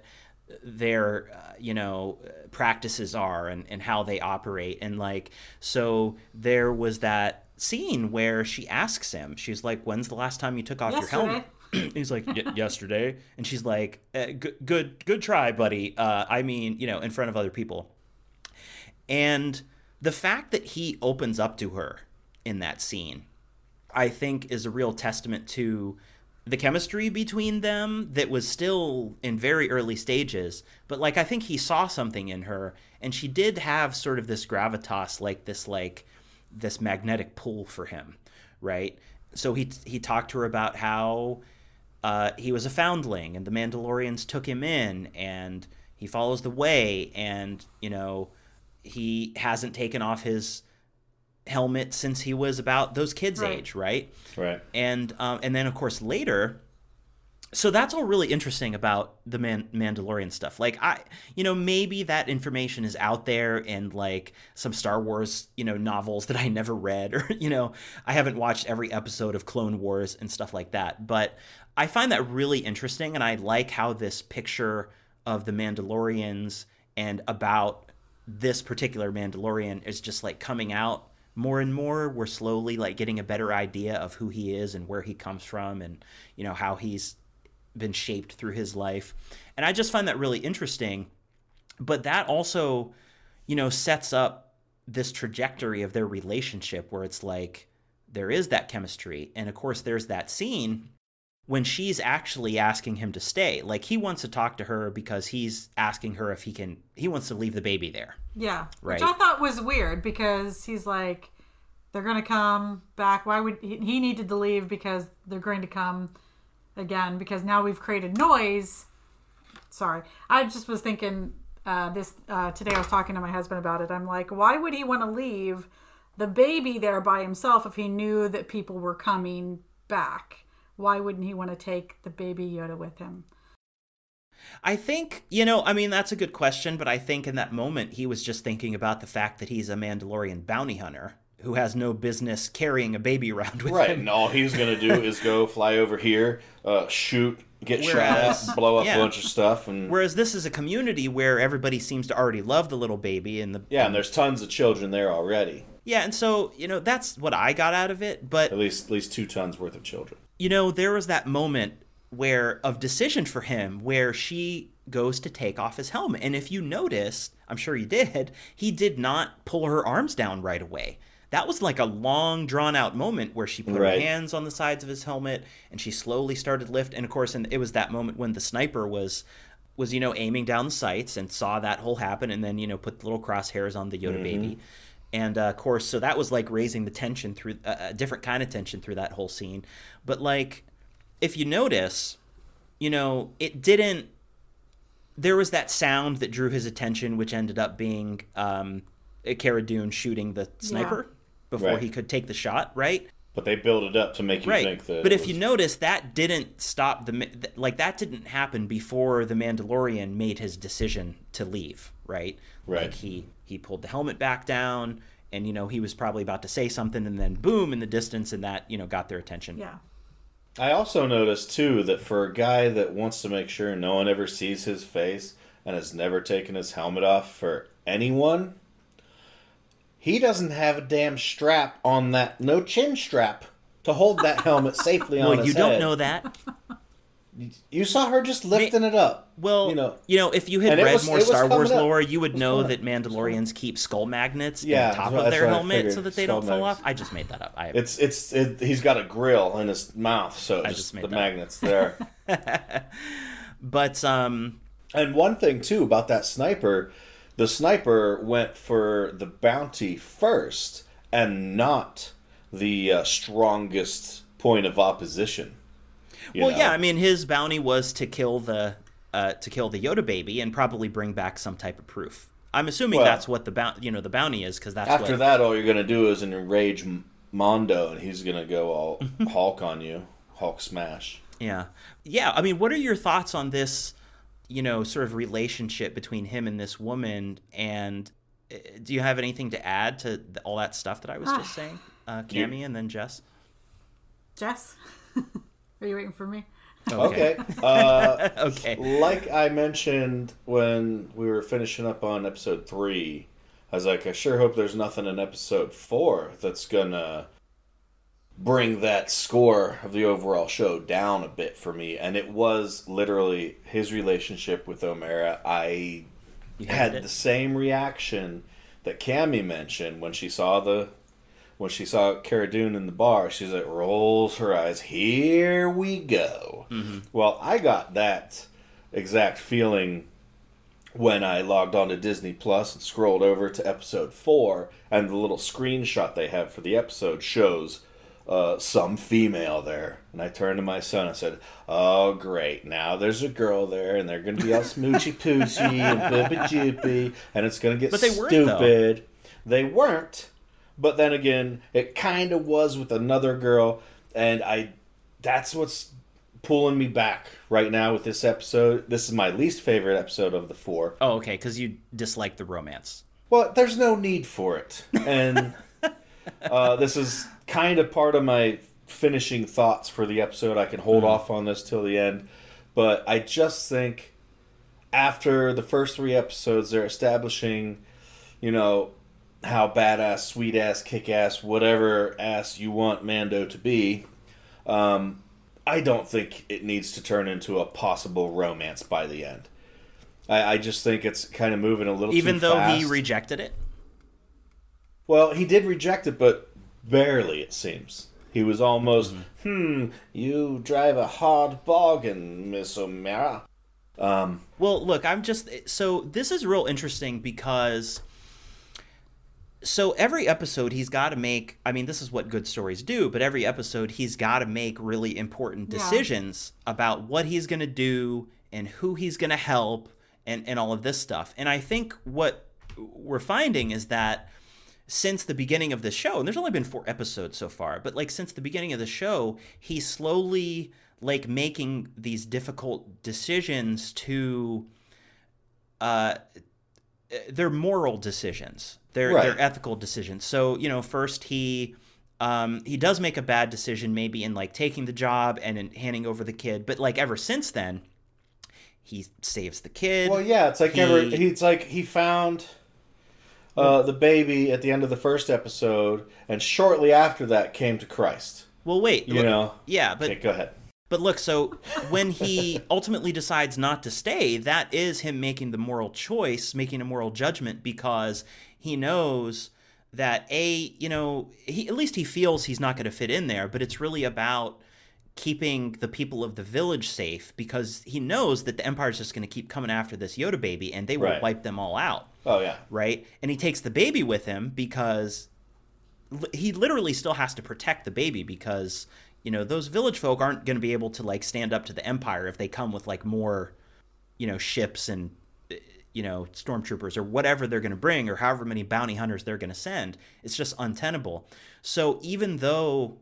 their uh, you know practices are and, and how they operate. And like so there was that scene where she asks him she's like when's the last time you took off your helmet? He's like "Y- yesterday. And she's like uh, good good good try buddy. Uh, i mean you know in front of other people. And the fact that he opens up to her in that scene i think is a real testament to the chemistry between them that was still in very early stages but like i think he saw something in her and she did have sort of this gravitas like this like this magnetic pull for him right? So he he talked to her about how uh, he was a foundling and the Mandalorians took him in and he follows the way and you know he hasn't taken off his helmet since he was about those kids Right. age right Right. and um, and then of course later so that's all really interesting about the Man- Mandalorian stuff. Like I, you know, maybe that information is out there in like some Star Wars, you know, novels that I never read, or you know, I haven't watched every episode of Clone Wars and stuff like that. But I find that really interesting, and I like how this picture of the Mandalorians and about this particular Mandalorian is just like coming out more and more. We're slowly like getting a better idea of who he is and where he comes from, and you know how he's been shaped through his life. And I just find that really interesting. But that also, you know, sets up this trajectory of their relationship where it's like there is that chemistry. And of course, there's that scene when she's actually asking him to stay. Like he wants to talk to her because he's asking her if he can, he wants to leave the baby there. Yeah. Right. Which I thought was weird because he's like, they're going to come back. Why would he, he needed to leave because they're going to come again because now we've created noise. Sorry. I just was thinking uh, this uh, today. I was talking to my husband about it. I'm like, why would he want to leave the baby there by himself if he knew that people were coming back? Why wouldn't he want to take the baby Yoda with him? I think, you know, I mean, that's a good question, but I think in that moment he was just thinking about the fact that he's a Mandalorian bounty hunter who has no business carrying a baby around with Right, him. Right, and all he's gonna do is go fly over here, uh, shoot, get Whereas- shot at, blow up yeah. a bunch of stuff, and Whereas this is a community where everybody seems to already love the little baby and the yeah, and there's tons of children there already. yeah, and so you know that's what I got out of it. But At least, at least two tons worth of children. You know there was that moment where of decision for him where she goes to take off his helmet, and if you noticed, I'm sure you did, he did not pull her arms down right away. That was like a long drawn out moment where she put Right. her hands on the sides of his helmet and she slowly started lift and of course and it was that moment when the sniper was was you know aiming down the sights and saw that whole happen and then you know put the little crosshairs on the Yoda baby. Mm-hmm. And uh, of course, so that was like raising the tension through uh, a different kind of tension through that whole scene. But like, if you notice, you know, it didn't. There was that sound that drew his attention, which ended up being um, Cara Dune shooting the sniper before Right. he could take the shot, right? But they build it up to make you right. think that. but it if you notice, that didn't stop the like that didn't happen before the Mandalorian made his decision to leave, right? Right. Like he he pulled the helmet back down, and you know he was probably about to say something, and then boom in the distance, and that you know got their attention. Yeah. I also noticed too that for a guy that wants to make sure no one ever sees his face and has never taken his helmet off for anyone, he doesn't have a damn strap on that, no chin strap to hold that helmet safely on Well, his head. Well, you don't know that. You saw her just lifting it up. Well, you know, you know, if you had read was- more Star Wars up. lore, you would know that Mandalorians keep skull magnets Yeah, on top of their that's what I helmet so that they skull don't fall magnets. off. I just made that up. I, it's it's it, he's got a grill in his mouth, so just the magnets there. but um, And one thing too about that sniper, the sniper went for the bounty first and not the uh, strongest point of opposition. You well, know? yeah, I mean, his bounty was to kill the uh, to kill the Yoda baby and probably bring back some type of proof. I'm assuming Well- that's what the bounty, you know, the bounty is because that's After what. that, all you're gonna do is enrage Mando, and he's gonna go all Hulk on you, Hulk smash. Yeah, yeah. I mean, what are your thoughts on this? You know, sort of relationship between him and this woman, and uh, do you have anything to add to all that stuff that I was just saying, uh, You- Cami, and then Jess? Jess? Are you waiting for me? Okay. Uh, okay. like I mentioned when we were finishing up on episode three, I was like, I sure hope there's nothing in episode four that's gonna bring that score of the overall show down a bit for me. And it was literally his relationship with Omera. I had hated the same reaction that Cami mentioned when she saw the when she saw Cara Dune in the bar. She's like rolls her eyes. Here we go. Well, I got that exact feeling when I logged on to Disney Plus and scrolled over to episode four, and the little screenshot they have for the episode shows uh, some female there. And I turned to my son and said, Oh, great. Now there's a girl there, and they're going to be all smoochy poochy and bibby joopy, and it's going to get But they weren't, though. stupid. They weren't. But then again, it kind of was with another girl, and I. That's what's pulling me back right now with this episode. This is my least favorite episode of the four. Oh, okay, because you dislike the romance. Well, there's no need for it, and uh, this is kind of part of my finishing thoughts for the episode. I can hold off on this till the end, but I just think after the first three episodes, they're establishing, you know, how badass, sweet ass, kick ass, whatever ass you want Mando to be. Um, I don't think it needs to turn into a possible romance by the end. I, I just think it's kind of moving a little Even though he rejected it. Well, he did reject it, but barely, it seems. He was almost, hmm, you drive a hard bargain, Miss Omera. Um, Well, look, I'm just so this is real interesting because so every episode he's got to make I mean this is what good stories do, but every episode he's got to make really important Yeah. decisions about what he's going to do and who he's going to help and and all of this stuff. And I think what we're finding is that since the beginning of the show, and there's only been four episodes so far, but like since the beginning of the show, he's slowly like making these difficult decisions to uh they're moral decisions. They're Right. they're ethical decisions. So, you know, first he um, he does make a bad decision, maybe in like taking the job and in handing over the kid. But like ever since then, he saves the kid. well, yeah, it's like He- ever, it's like he found uh, the baby at the end of the first episode, and shortly after that came to Christ. Well, wait. You look- know? Yeah, but Okay, go ahead. But look, so when he ultimately decides not to stay, that is him making the moral choice, making a moral judgment because he knows that a, you know, he at least he feels he's not going to fit in there, but it's really about keeping the people of the village safe because he knows that the empire's just going to keep coming after this Yoda baby and they will Right. wipe them all out Oh, yeah. right? And he takes the baby with him because he literally still has to protect the baby because you know those village folk aren't going to be able to like stand up to the empire if they come with like more you know ships and you know stormtroopers or whatever they're going to bring or however many bounty hunters they're going to send it's just untenable so even though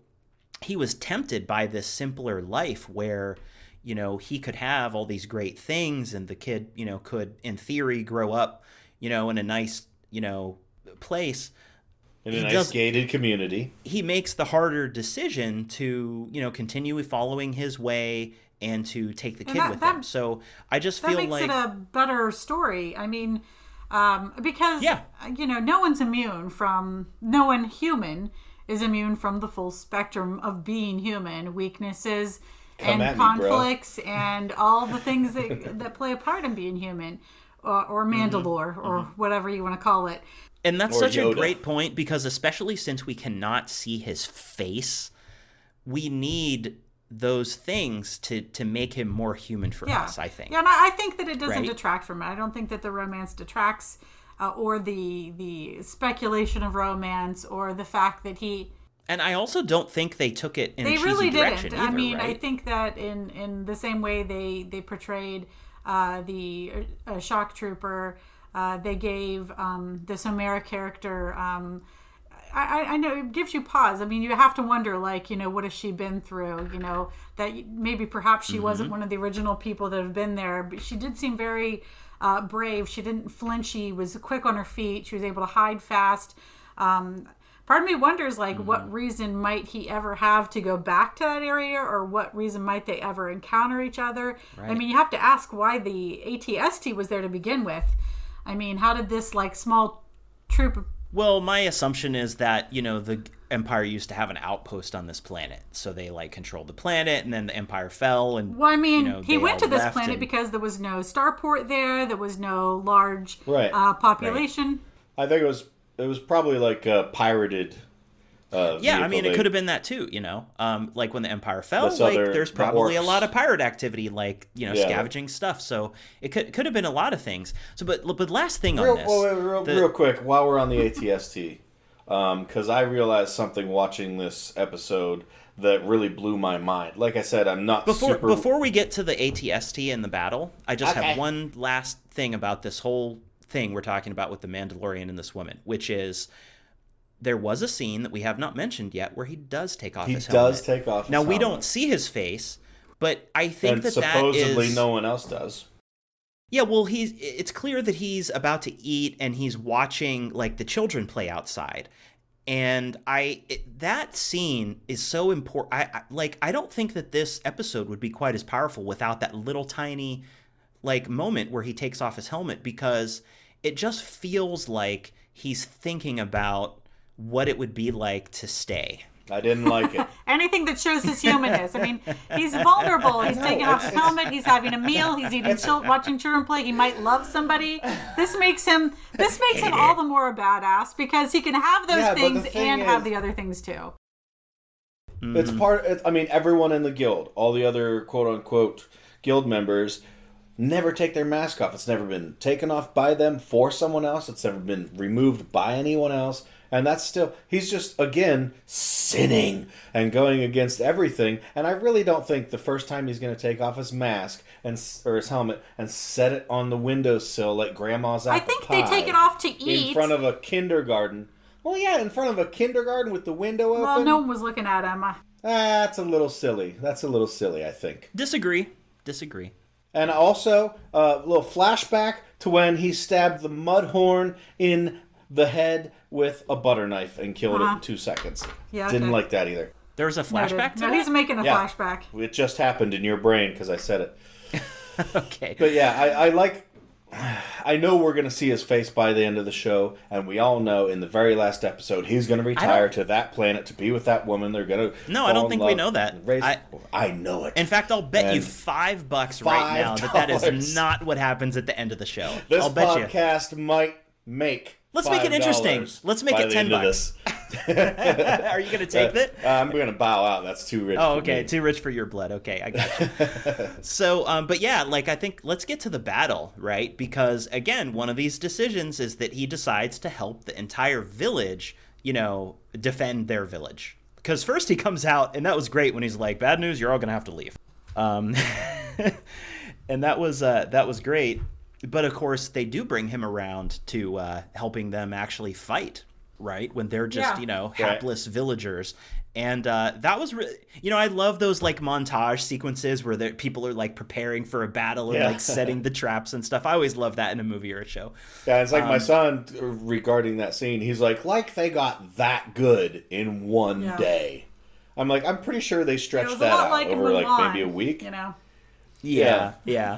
he was tempted by this simpler life where you know he could have all these great things and the kid you know could in theory grow up you know in a nice you know place In He a nice does- gated community. he makes the harder decision to you know continue following his way and to take the And kid that- with that- him so i just that feel makes like it a better story. I mean, um, because Yeah. you know, no one's immune from no one human is immune from the full spectrum of being human, weaknesses Come and at me, conflicts and all the things that that play a part in being human. Or, or Mm-hmm. Mandalore, or whatever you want to call it. And that's Or such a great point because especially since we cannot see his face, we need those things to to make him more human for yeah. us, I think. Yeah, and I, I think that it doesn't Right? detract from it. I don't think that the romance detracts, uh, or the the speculation of romance, or the fact that he And I also don't think they took it in a they really didn't. I either, mean, I think that in in the same way they they portrayed uh, the uh, shock trooper, uh, they gave um, the Somera character. Um, I, I- I know it gives you pause. I mean, you have to wonder, like, you know, what has she been through? You know, that maybe perhaps she Mm-hmm. wasn't one of the original people that have been there, but she did seem very uh, brave. She didn't flinch. She was quick on her feet. She was able to hide fast. Um, part of me wonders, like, Mm-hmm. what reason might he ever have to go back to that area, or what reason might they ever encounter each other? I mean, you have to ask why the ATST was there to begin with. I mean, how did this like small troop Well, my assumption is that, you know, the Empire used to have an outpost on this planet. So they like controlled the planet and then the Empire fell and Well, I mean, you know, he went to this planet and- because there was no starport there. There was no large Right. uh, population. I think it was it was probably like a pirated. Uh, Yeah, I vehicle. mean, it could have been that too, you know. Um, like when the Empire fell, That's like other- there's the probably a lot of pirate activity, like you know, Yeah. scavenging stuff. So it could could have been a lot of things. So, but but last thing Real, on this, well, wait, real, the- real quick, while we're on the ATST, because I realized something watching this episode that really blew my mind. Like I said, I'm not before super. before we get to the ATST and the battle, I just Okay. have one last thing about this whole thing we're talking about with the Mandalorian and this woman, which is there was a scene that we have not mentioned yet where he does take off he his helmet. does take off. His Now we helmet. don't see his face, But I think and that that supposedly is no one else does. Yeah, well, he's it's clear that he's about to eat and he's watching like the children play outside. And I it, that scene is so important. I, I like I don't think that this episode would be quite as powerful without that little tiny like moment where he takes off his helmet because it just feels like he's thinking about what it would be like to stay. I didn't like it. Anything that shows his humanness. I mean, he's vulnerable. He's taking off his helmet. He's having a meal. He's eating, chil- watching children play. He might love somebody. This makes him. This makes him all the more a badass because he can have those Yeah, things thing and have the other things too. It's mm. part. It's, I mean, everyone in the guild, all the other quote unquote guild members, never take their mask off. It's never been taken off by them for someone else. It's never been removed by anyone else. And that's still. He's just again sinning and going against everything. And I really don't think the first time he's going to take off his mask and or his helmet and set it on the windowsill like Grandma's apple I think they take it off to eat. in front of a kindergarten. Well, yeah, in front of a kindergarten with the window open. well, no one was looking at him. That's a little silly. That's a little silly, I think. Disagree. Disagree. And also, a little flashback to when he stabbed the mudhorn in the head with a butter knife and killed it Uh-huh. in two seconds. Yeah, Didn't okay. like that either. There's a Noted. flashback to No, that? he's making a Yeah. flashback. It just happened in your brain because I said it. okay. But yeah, I, I like. I know we're going to see his face by the end of the show, and we all know in the very last episode he's going to retire to that planet to be with that woman. They're going to. No, I don't think we know that. Raise, I- I, know it. In fact, I'll bet you And five bucks right now that that is not what happens at the end of the show. this I'll bet you. podcast might make. Let's make it interesting. Let's make it 10 bucks. Are you going to take that? Uh, I'm going to bow out. That's too rich. Oh, okay. Too rich for your blood. Okay, I got you. so, um, but yeah, like I think let's get to the battle, right? Because again, one of these decisions is that he decides to help the entire village, you know, defend their village. Because first he comes out, and that was great when he's like, "Bad news, you're all gonna have to leave," um, and that was uh, that was great. But of course, they do bring him around to uh, helping them actually fight, right? When they're just Yeah. you know Right. hapless villagers and uh, that was re- you know i love those like montage sequences where the people are like preparing for a battle and Yeah. like setting the traps and stuff i always love that in a movie or a show Yeah, it's like Um, my son regarding that scene. He's like, like they got that good in one Yeah. day. I'm like, I'm pretty sure they stretched that out like in over like maybe a week. You know. Yeah yeah,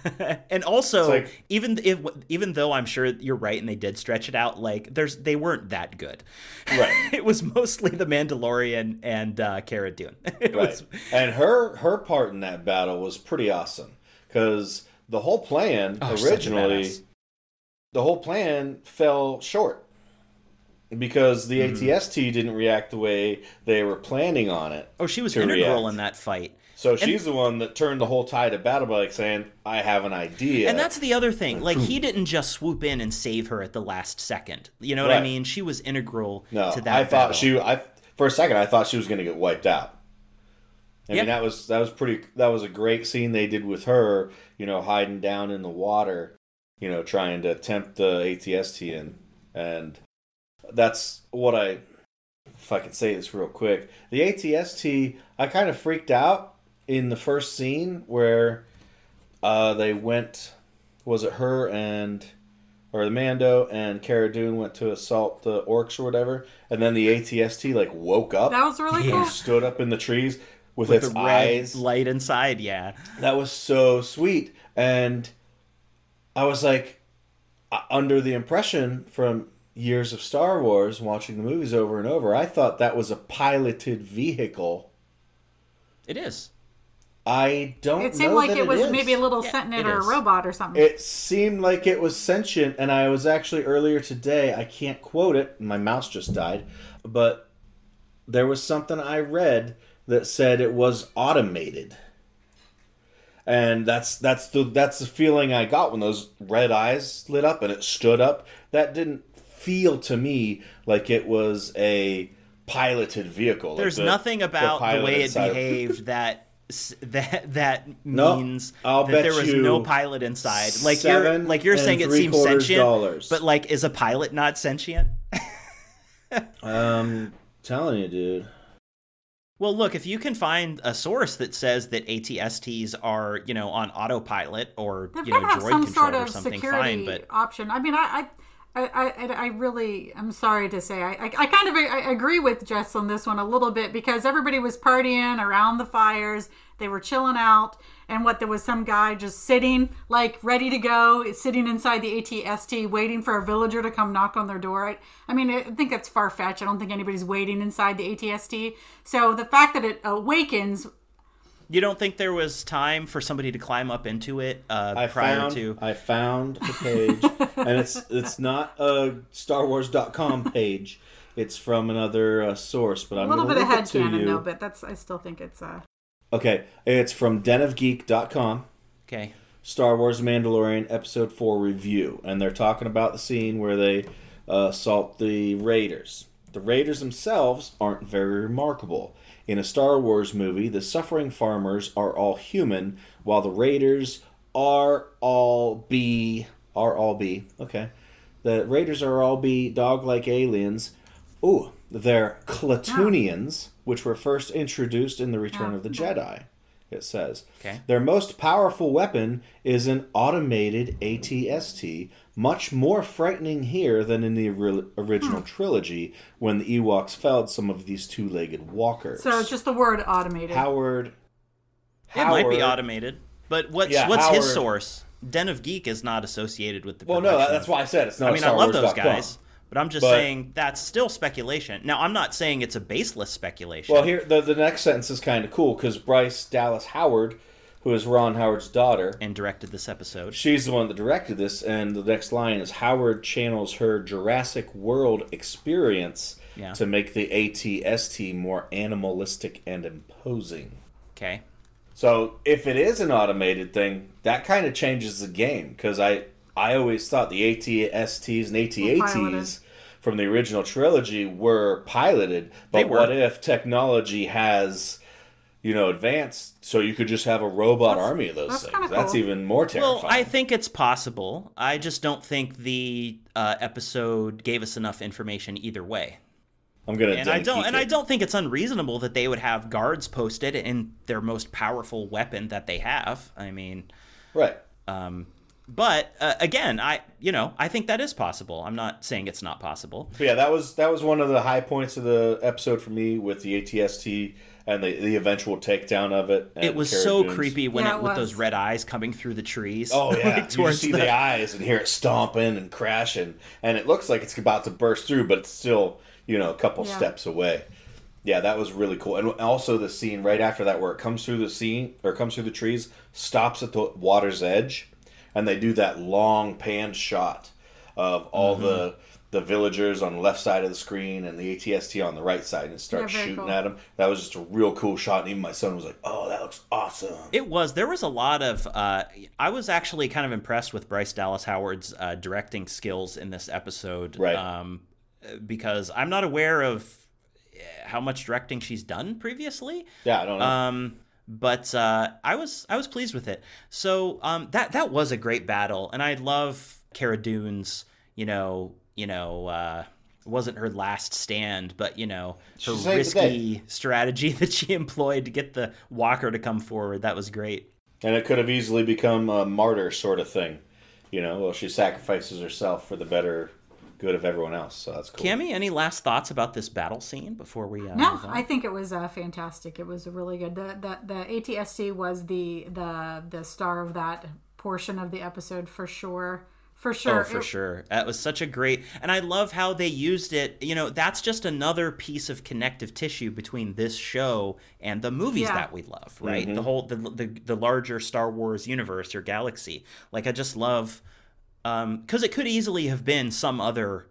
and also like- even if even though i'm sure you're right and they did stretch it out like there's they weren't that good Right. it was mostly the mandalorian and uh cara dune Right. was And her her part in that battle was pretty awesome because the whole plan Oh, originally, the whole plan fell short because the Mm-hmm. ATST didn't react the way they were planning on it. oh she was integral react. in that fight So she's the one that turned the whole tide of battle by like saying, "I have an idea." And that's the other thing. Like he hmm. didn't just swoop in and save her at the last second. You know what I mean? She was integral No, to that. I thought battle. she. I for a second I thought she was going to get wiped out. I Yeah. mean that was that was pretty. That was a great scene they did with her. You know, hiding down in the water. You know, trying to tempt the ATST in, and that's what I. If I can say this real quick, the ATST, I kind of freaked out in the first scene where uh, they went. Was it her and or the Mando and Cara Dune went to assault the orcs or whatever, and then the ATST like woke up, That was really Yeah. cool. stood up in the trees with, with its the red eyes. light inside. Yeah, That was so sweet, and I was like, under the impression from years of Star Wars, watching the movies over and over, I thought that was a piloted vehicle. it is. I don't. It seemed know like that it was is. maybe a little Yeah, sentient or a robot or something. It seemed like it was sentient, and I was actually earlier today. I can't quote it. My mouse just died, but there was something I read that said it was automated, and that's that's the that's the feeling I got when those red eyes lit up and it stood up. That didn't feel to me like it was a piloted vehicle. like There's the- nothing about the, pilot way it behaved that s- that that means I'll that there was no pilot inside. Like you're like you're saying it seems sentient, dollars. but like is a pilot not sentient? Um, telling you, dude. Well, look, if you can find a source that says that ATSTs are, you know, on autopilot or They've you know got droid some control sort or of something, security fine. But option. I mean, I, I, I, I, I really, I'm sorry to say, I, I, I kind of I agree with Jess on this one a little bit because everybody was partying around the fires. They were chilling out, and what there was some guy just sitting, like ready to go, sitting inside the ATST, waiting for a villager to come knock on their door. I, I mean, I think that's far fetched. I don't think anybody's waiting inside the ATST. So the fact that it awakens you don't think there was time for somebody to climb up into it uh, I prior found to? I found the page, and it's it's not a StarWars.com page. It's from another uh, source, but I'm a little gonna bit of link head it to you. though, but that's I still think it's uh Okay, it's from denofgeek.com. Okay. Star Wars Mandalorian Episode 4 review, and they're talking about the scene where they uh, assault the Raiders. The Raiders themselves aren't very remarkable. In a Star Wars movie, the suffering farmers are all human, while the Raiders are all be are all be okay. The Raiders are all be dog-like aliens. Ooh, they're Klatooinians, which were first introduced in the Return Oh, of the. Ah. Jedi. It says. Okay. Their most powerful weapon is an automated ATST, much more frightening here than in the ori- original Hmm. trilogy when the Ewoks felled some of these two legged walkers. so it's just the word automated. Howard. It might be automated, but what's Yeah, what's his source? Den of Geek is not associated with the. Well, no, that's why I said it's not I mean, I love those StarWars.com. guys, but I'm just But- saying that's still speculation. Now, I'm not saying it's a baseless speculation. Well, here the, the next sentence is kind of cool because Bryce Dallas Howard, who is Ron Howard's daughter, and directed this episode. She's the one that directed this, and the next line is Howard channels her Jurassic World experience Yeah. to make the ATST more animalistic and imposing. Okay. So if it is an automated thing, that kind of changes the game because I I always thought the ATSTs and. ATATs from the original trilogy were piloted. But They were. what if technology has you know advanced so you could just have a robot That's- army of those that's things? kinda That's cool. even more terrifying. Well, I think it's possible. I just don't think the uh, episode gave us enough information either way. I'm gonna And I don't and it. I don't think it's unreasonable that they would have guards posted in their most powerful weapon that they have. I mean, right. um, but uh, again, I you know I think that is possible. I'm not saying it's not possible. But yeah, that was that was one of the high points of the episode for me with the ATST and the the eventual takedown of it. It was Cara so Dune's- creepy when Yeah, it, it with those red eyes coming through the trees. Oh yeah, like, you just towards see the- the... eyes and hear it stomping and crashing, and it looks like it's about to burst through, but it's still you know a couple Yeah. steps away. Yeah, that was really cool, and also the scene right after that where it comes through the scene or comes through the trees, stops at the water's edge, and they do that long pan shot of all Mm-hmm. the the villagers on the left side of the screen and the ATST on the right side, and start Yeah, shooting cool. at them. That was just a real cool shot, and even my son was like, "Oh, that looks awesome." It was. There was a lot of. Uh, I was actually kind of impressed with Bryce Dallas Howard's uh, directing skills in this episode. Right. Um, because I'm not aware of eh, how much directing she's done previously. Yeah, I don't know. Um, but uh, I was I was pleased with it. So um, that that was a great battle, and I love Cara Dune's. You know, you know. Uh, it wasn't her last stand, but you know her She saved the risky strategy that she employed to get the Walker to come forward. That was great. And it could have easily become a martyr sort of thing. You know, well, she sacrifices herself for the better good of everyone else. So that's cool. Cami, any last thoughts about this battle scene before we uh, No. I think it was uh, fantastic. It was really good. The, the the ATST was the the the star of that portion of the episode for sure. For sure. Oh, for It- sure. That was such a great, and I love how they used it. You know, that's just another piece of connective tissue between this show and the movies Yeah. that we love, right? The whole the, the the larger Star Wars universe or galaxy. Like, I just love, um, because it could easily have been some other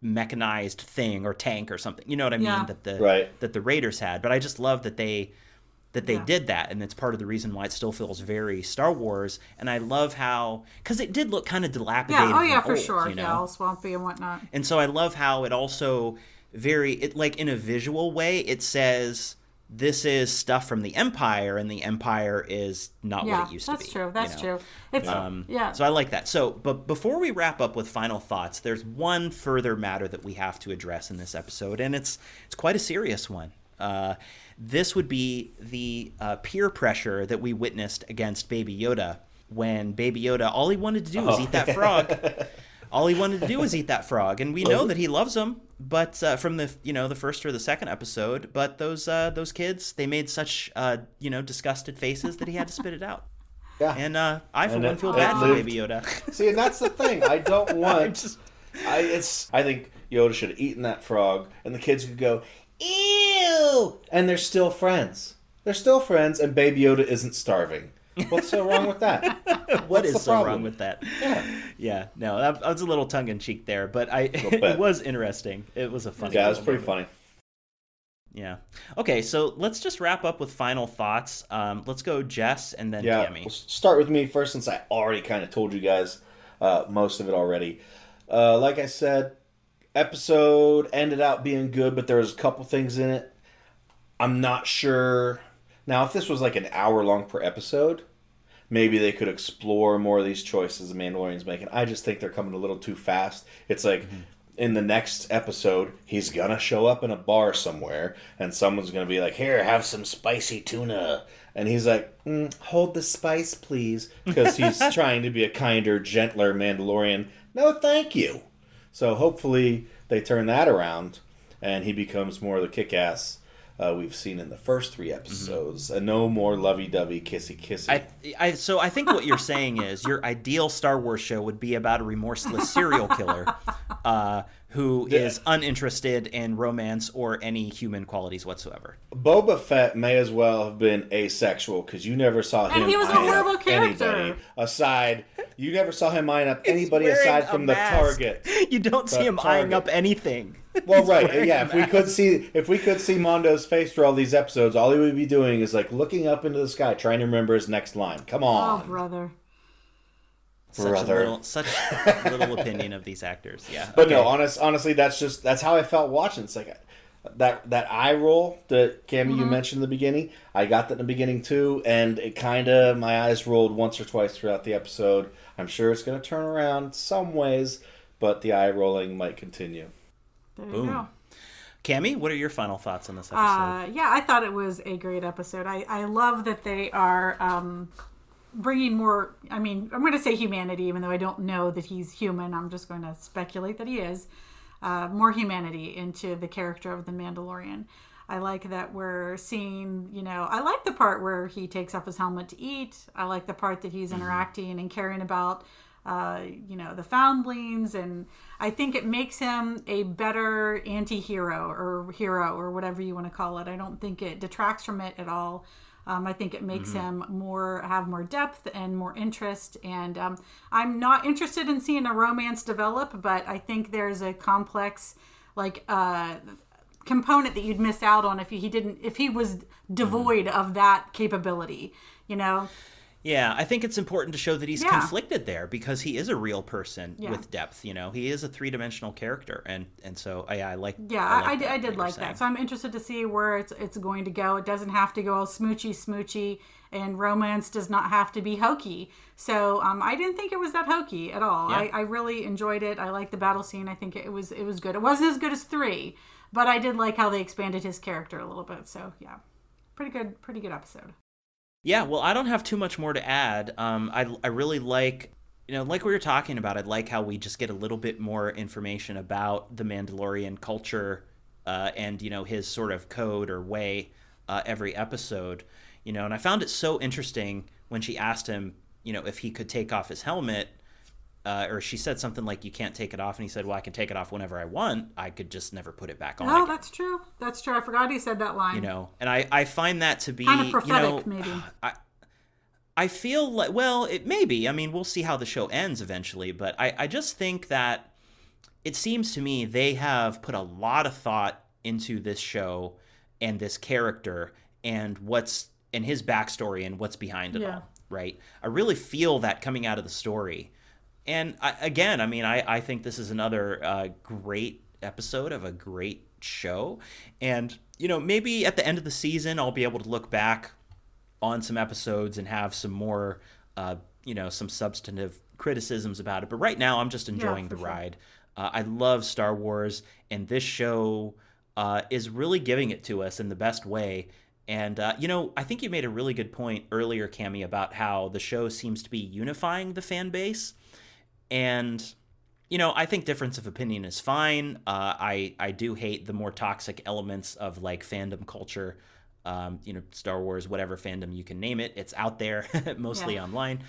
mechanized thing or tank or something. You know what I mean? Yeah. That the Right. that the Raiders had, but I just love that they that they Yeah. did that and it's part of the reason why it still feels very Star Wars and I love how cuz it did look kind of dilapidated Yeah. Oh yeah, and for old, sure. you know? Yeah, all swampy and whatnot. And so I love how it also very it like in a visual way it says this is stuff from the Empire and the Empire is not Yeah, what it used to be. That's true. you That's know? true. It's Um, yeah. So I like that. So, but before we wrap up with final thoughts, there's one further matter that we have to address in this episode, and it's it's quite a serious one. uh, this would be the uh, peer pressure that we witnessed against Baby Yoda when Baby Yoda, all he wanted to do was Oh. eat that frog. all he wanted to do was eat that frog, and we know that he loves him. But uh, from the you know the first or the second episode, but those uh, those kids they made such uh, you know disgusted faces that he had to spit it out. Yeah. And uh, I for And one it- feel bad for Baby Yoda. See, and that's the thing. I don't want. just- I it's. I think Yoda should have eaten that frog, and the kids could go, "Ew!" And they're still friends. They're still friends, and Baby Yoda isn't starving. What's so wrong with that? what What's is so problem? wrong with that? Yeah. Yeah, no, that, that was a little tongue in cheek there, but I it was interesting. It was a funny. Yeah, it was pretty moment. funny. Yeah. Okay, so let's just wrap up with final thoughts. Um, let's go, Jess, and then Yeah, Tammy. we'll start with me first, since I already kind of told you guys uh, most of it already. Uh, like I said, episode ended out being good, but there was a couple things in it. I'm not sure. Now, if this was like an hour long per episode, maybe they could explore more of these choices the Mandalorian's making. I just think they're coming a little too fast. It's like in the next episode, he's gonna show up in a bar somewhere, and someone's gonna be like, "Here, have some spicy tuna," and he's like, mm, "Hold the spice, please," because he's trying to be a kinder, gentler Mandalorian. No, thank you. So hopefully they turn that around, and he becomes more of the kick-ass. Uh, we've seen in the first three episodes, and no more lovey-dovey, kissy kissy. I, I, so I think what you're saying is your ideal Star Wars show would be about a remorseless serial killer uh, who is uninterested in romance or any human qualities whatsoever. Boba Fett may as well have been asexual because you never saw him. And he was a horrible up character. Anybody aside, you never saw him eyeing up anybody aside a from the target. You don't see The him eyeing up anything. Well, He's right, yeah. a If we could see, if we could see Mando's face for all these episodes, all he would be doing is like looking up into the sky, trying to remember his next line. Come Oh, on, brother. Such brother. a little, such little opinion of these actors. Yeah, But okay. no, honest, honestly, that's just that's how I felt watching. It's like that that eye roll that Cami Mm-hmm. you mentioned in the beginning. I got that in the beginning too, and it kind of my eyes rolled once or twice throughout the episode. I'm sure it's going to turn around some ways, but the eye rolling might continue. There Boom. you go. Cami, what are your final thoughts on this episode? Uh, yeah, I thought it was a great episode. I, I love that they are um, bringing more. I mean, I'm going to say humanity, even though I don't know that he's human. I'm just going to speculate that he is. Uh, more humanity into the character of the Mandalorian. I like that we're seeing, you know, I like the part where he takes off his helmet to eat. I like the part that he's interacting and caring about, uh, you know, the foundlings. And I think it makes him a better anti hero or hero or whatever you want to call it. I don't think it detracts from it at all. Um, I think it makes him more have more depth and more interest. And um, I'm not interested in seeing a romance develop, but I think there's a complex, like, uh, component that you'd miss out on if he didn't if he was devoid of that capability you know Yeah, I think it's important to show that he's Yeah. conflicted there because he is a real person Yeah. with depth. You know, he is a three dimensional character, and and so I, I like. yeah i, I, like did- that, I did like that so i'm interested to see where it's it's going to go it doesn't have to go all smoochy smoochy and romance does not have to be hokey so um, i didn't think it was that hokey at all Yeah. I, I really enjoyed it i liked the battle scene i think it was it was good it wasn't as good as three but i did like how they expanded his character a little bit so yeah pretty good pretty good episode Yeah, well, I don't have too much more to add. Um, I I really like. You know, like we were talking about, I'd like how we just get a little bit more information about the Mandalorian culture uh, and, you know, his sort of code or way uh, every episode. You know, and I found it so interesting when she asked him, you know, if he could take off his helmet, uh, or she said something like, "You can't take it off," and he said, "Well, I can take it off whenever I want. I could just never put it back on." oh again." that's true that's true i forgot he said that line you know and i i find that to be Kinda you prophetic, know, maybe. i i feel like well it may be i mean we'll see how the show ends eventually but i i just think that it seems to me they have put a lot of thought into this show and this character and what's and his backstory and what's behind it Yeah. all right i really feel that coming out of the story and I, again i mean i i think this is another uh, great episode of a great show and you know maybe at the end of the season i'll be able to look back on some episodes and have some more uh, you know some substantive criticisms about it but right now i'm just enjoying for the sure. ride uh, i love star wars and this show uh, is really giving it to us in the best way. And uh, you know, I think you made a really good point earlier, Cami, about how the show seems to be unifying the fan base. And you know, I think difference of opinion is fine. Uh, I I do hate the more toxic elements of like fandom culture. Um, you know, Star Wars, whatever fandom you can name it, it's out there, mostly Yeah. online.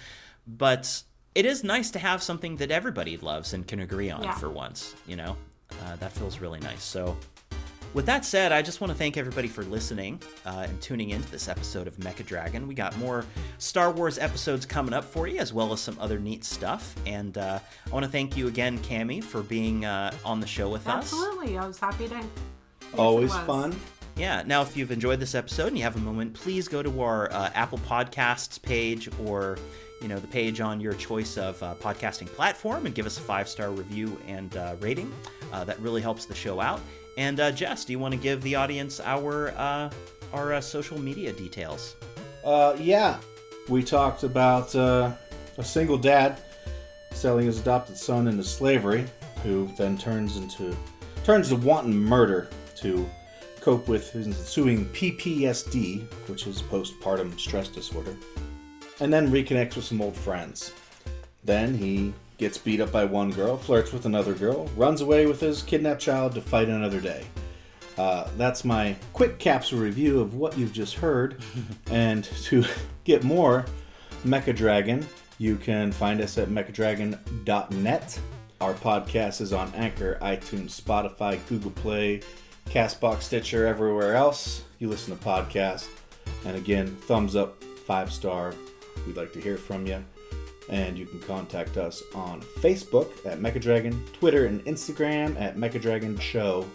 But it is nice to have something that everybody loves and can agree on Yeah. for once. You know, uh, that feels really nice. So. With that said, I just want to thank everybody for listening uh, and tuning into this episode of Mecha Dragon. We got more Star Wars episodes coming up for you, as well as some other neat stuff. And uh, I want to thank you again, Cami, for being uh, on the show with us. Absolutely. I was happy to. Yes, it Always fun. Yeah. Now, if you've enjoyed this episode and you have a moment, please go to our uh, Apple Podcasts page or you know the page on your choice of uh, podcasting platform and give us a five star review and uh, rating. Uh, that really helps the show out. And uh, Jess, do you want to give the audience our uh, our uh, social media details? Uh, yeah, we talked about uh, a single dad selling his adopted son into slavery, who then turns into turns to wanton murder to cope with his ensuing PPSD, which is postpartum stress disorder, and then reconnects with some old friends. Then he gets beat up by one girl, flirts with another girl, runs away with his kidnapped child to fight another day. Uh, that's my quick capsule review of what you've just heard. and to get more Mecha Dragon, you can find us at mechadragon.net. Our podcast is on Anchor, iTunes, Spotify, Google Play, Castbox, Stitcher, everywhere else you listen to podcasts. And again, thumbs up, five star. We'd like to hear from you. And you can contact us on Facebook at Mechadragon, Twitter and Instagram at Mechadragon Show.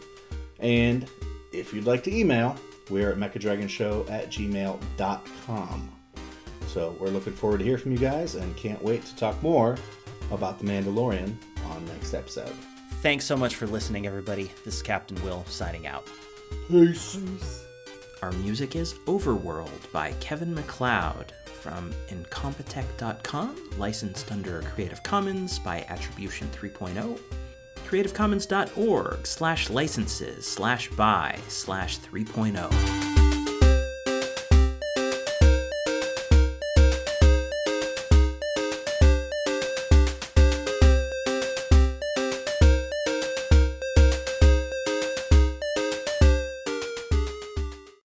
And if you'd like to email, we're at mechadragonshow at gmail.com. So we're looking forward to hear from you guys and can't wait to talk more about The Mandalorian on next episode. Thanks so much for listening, everybody. This is Captain Will signing out. Peace. Our music is Overworld by Kevin MacLeod from Incompetech.com, licensed under Creative Commons by Attribution oh. 3.0. CreativeCommons.org slash licenses slash by slash oh. 3.0.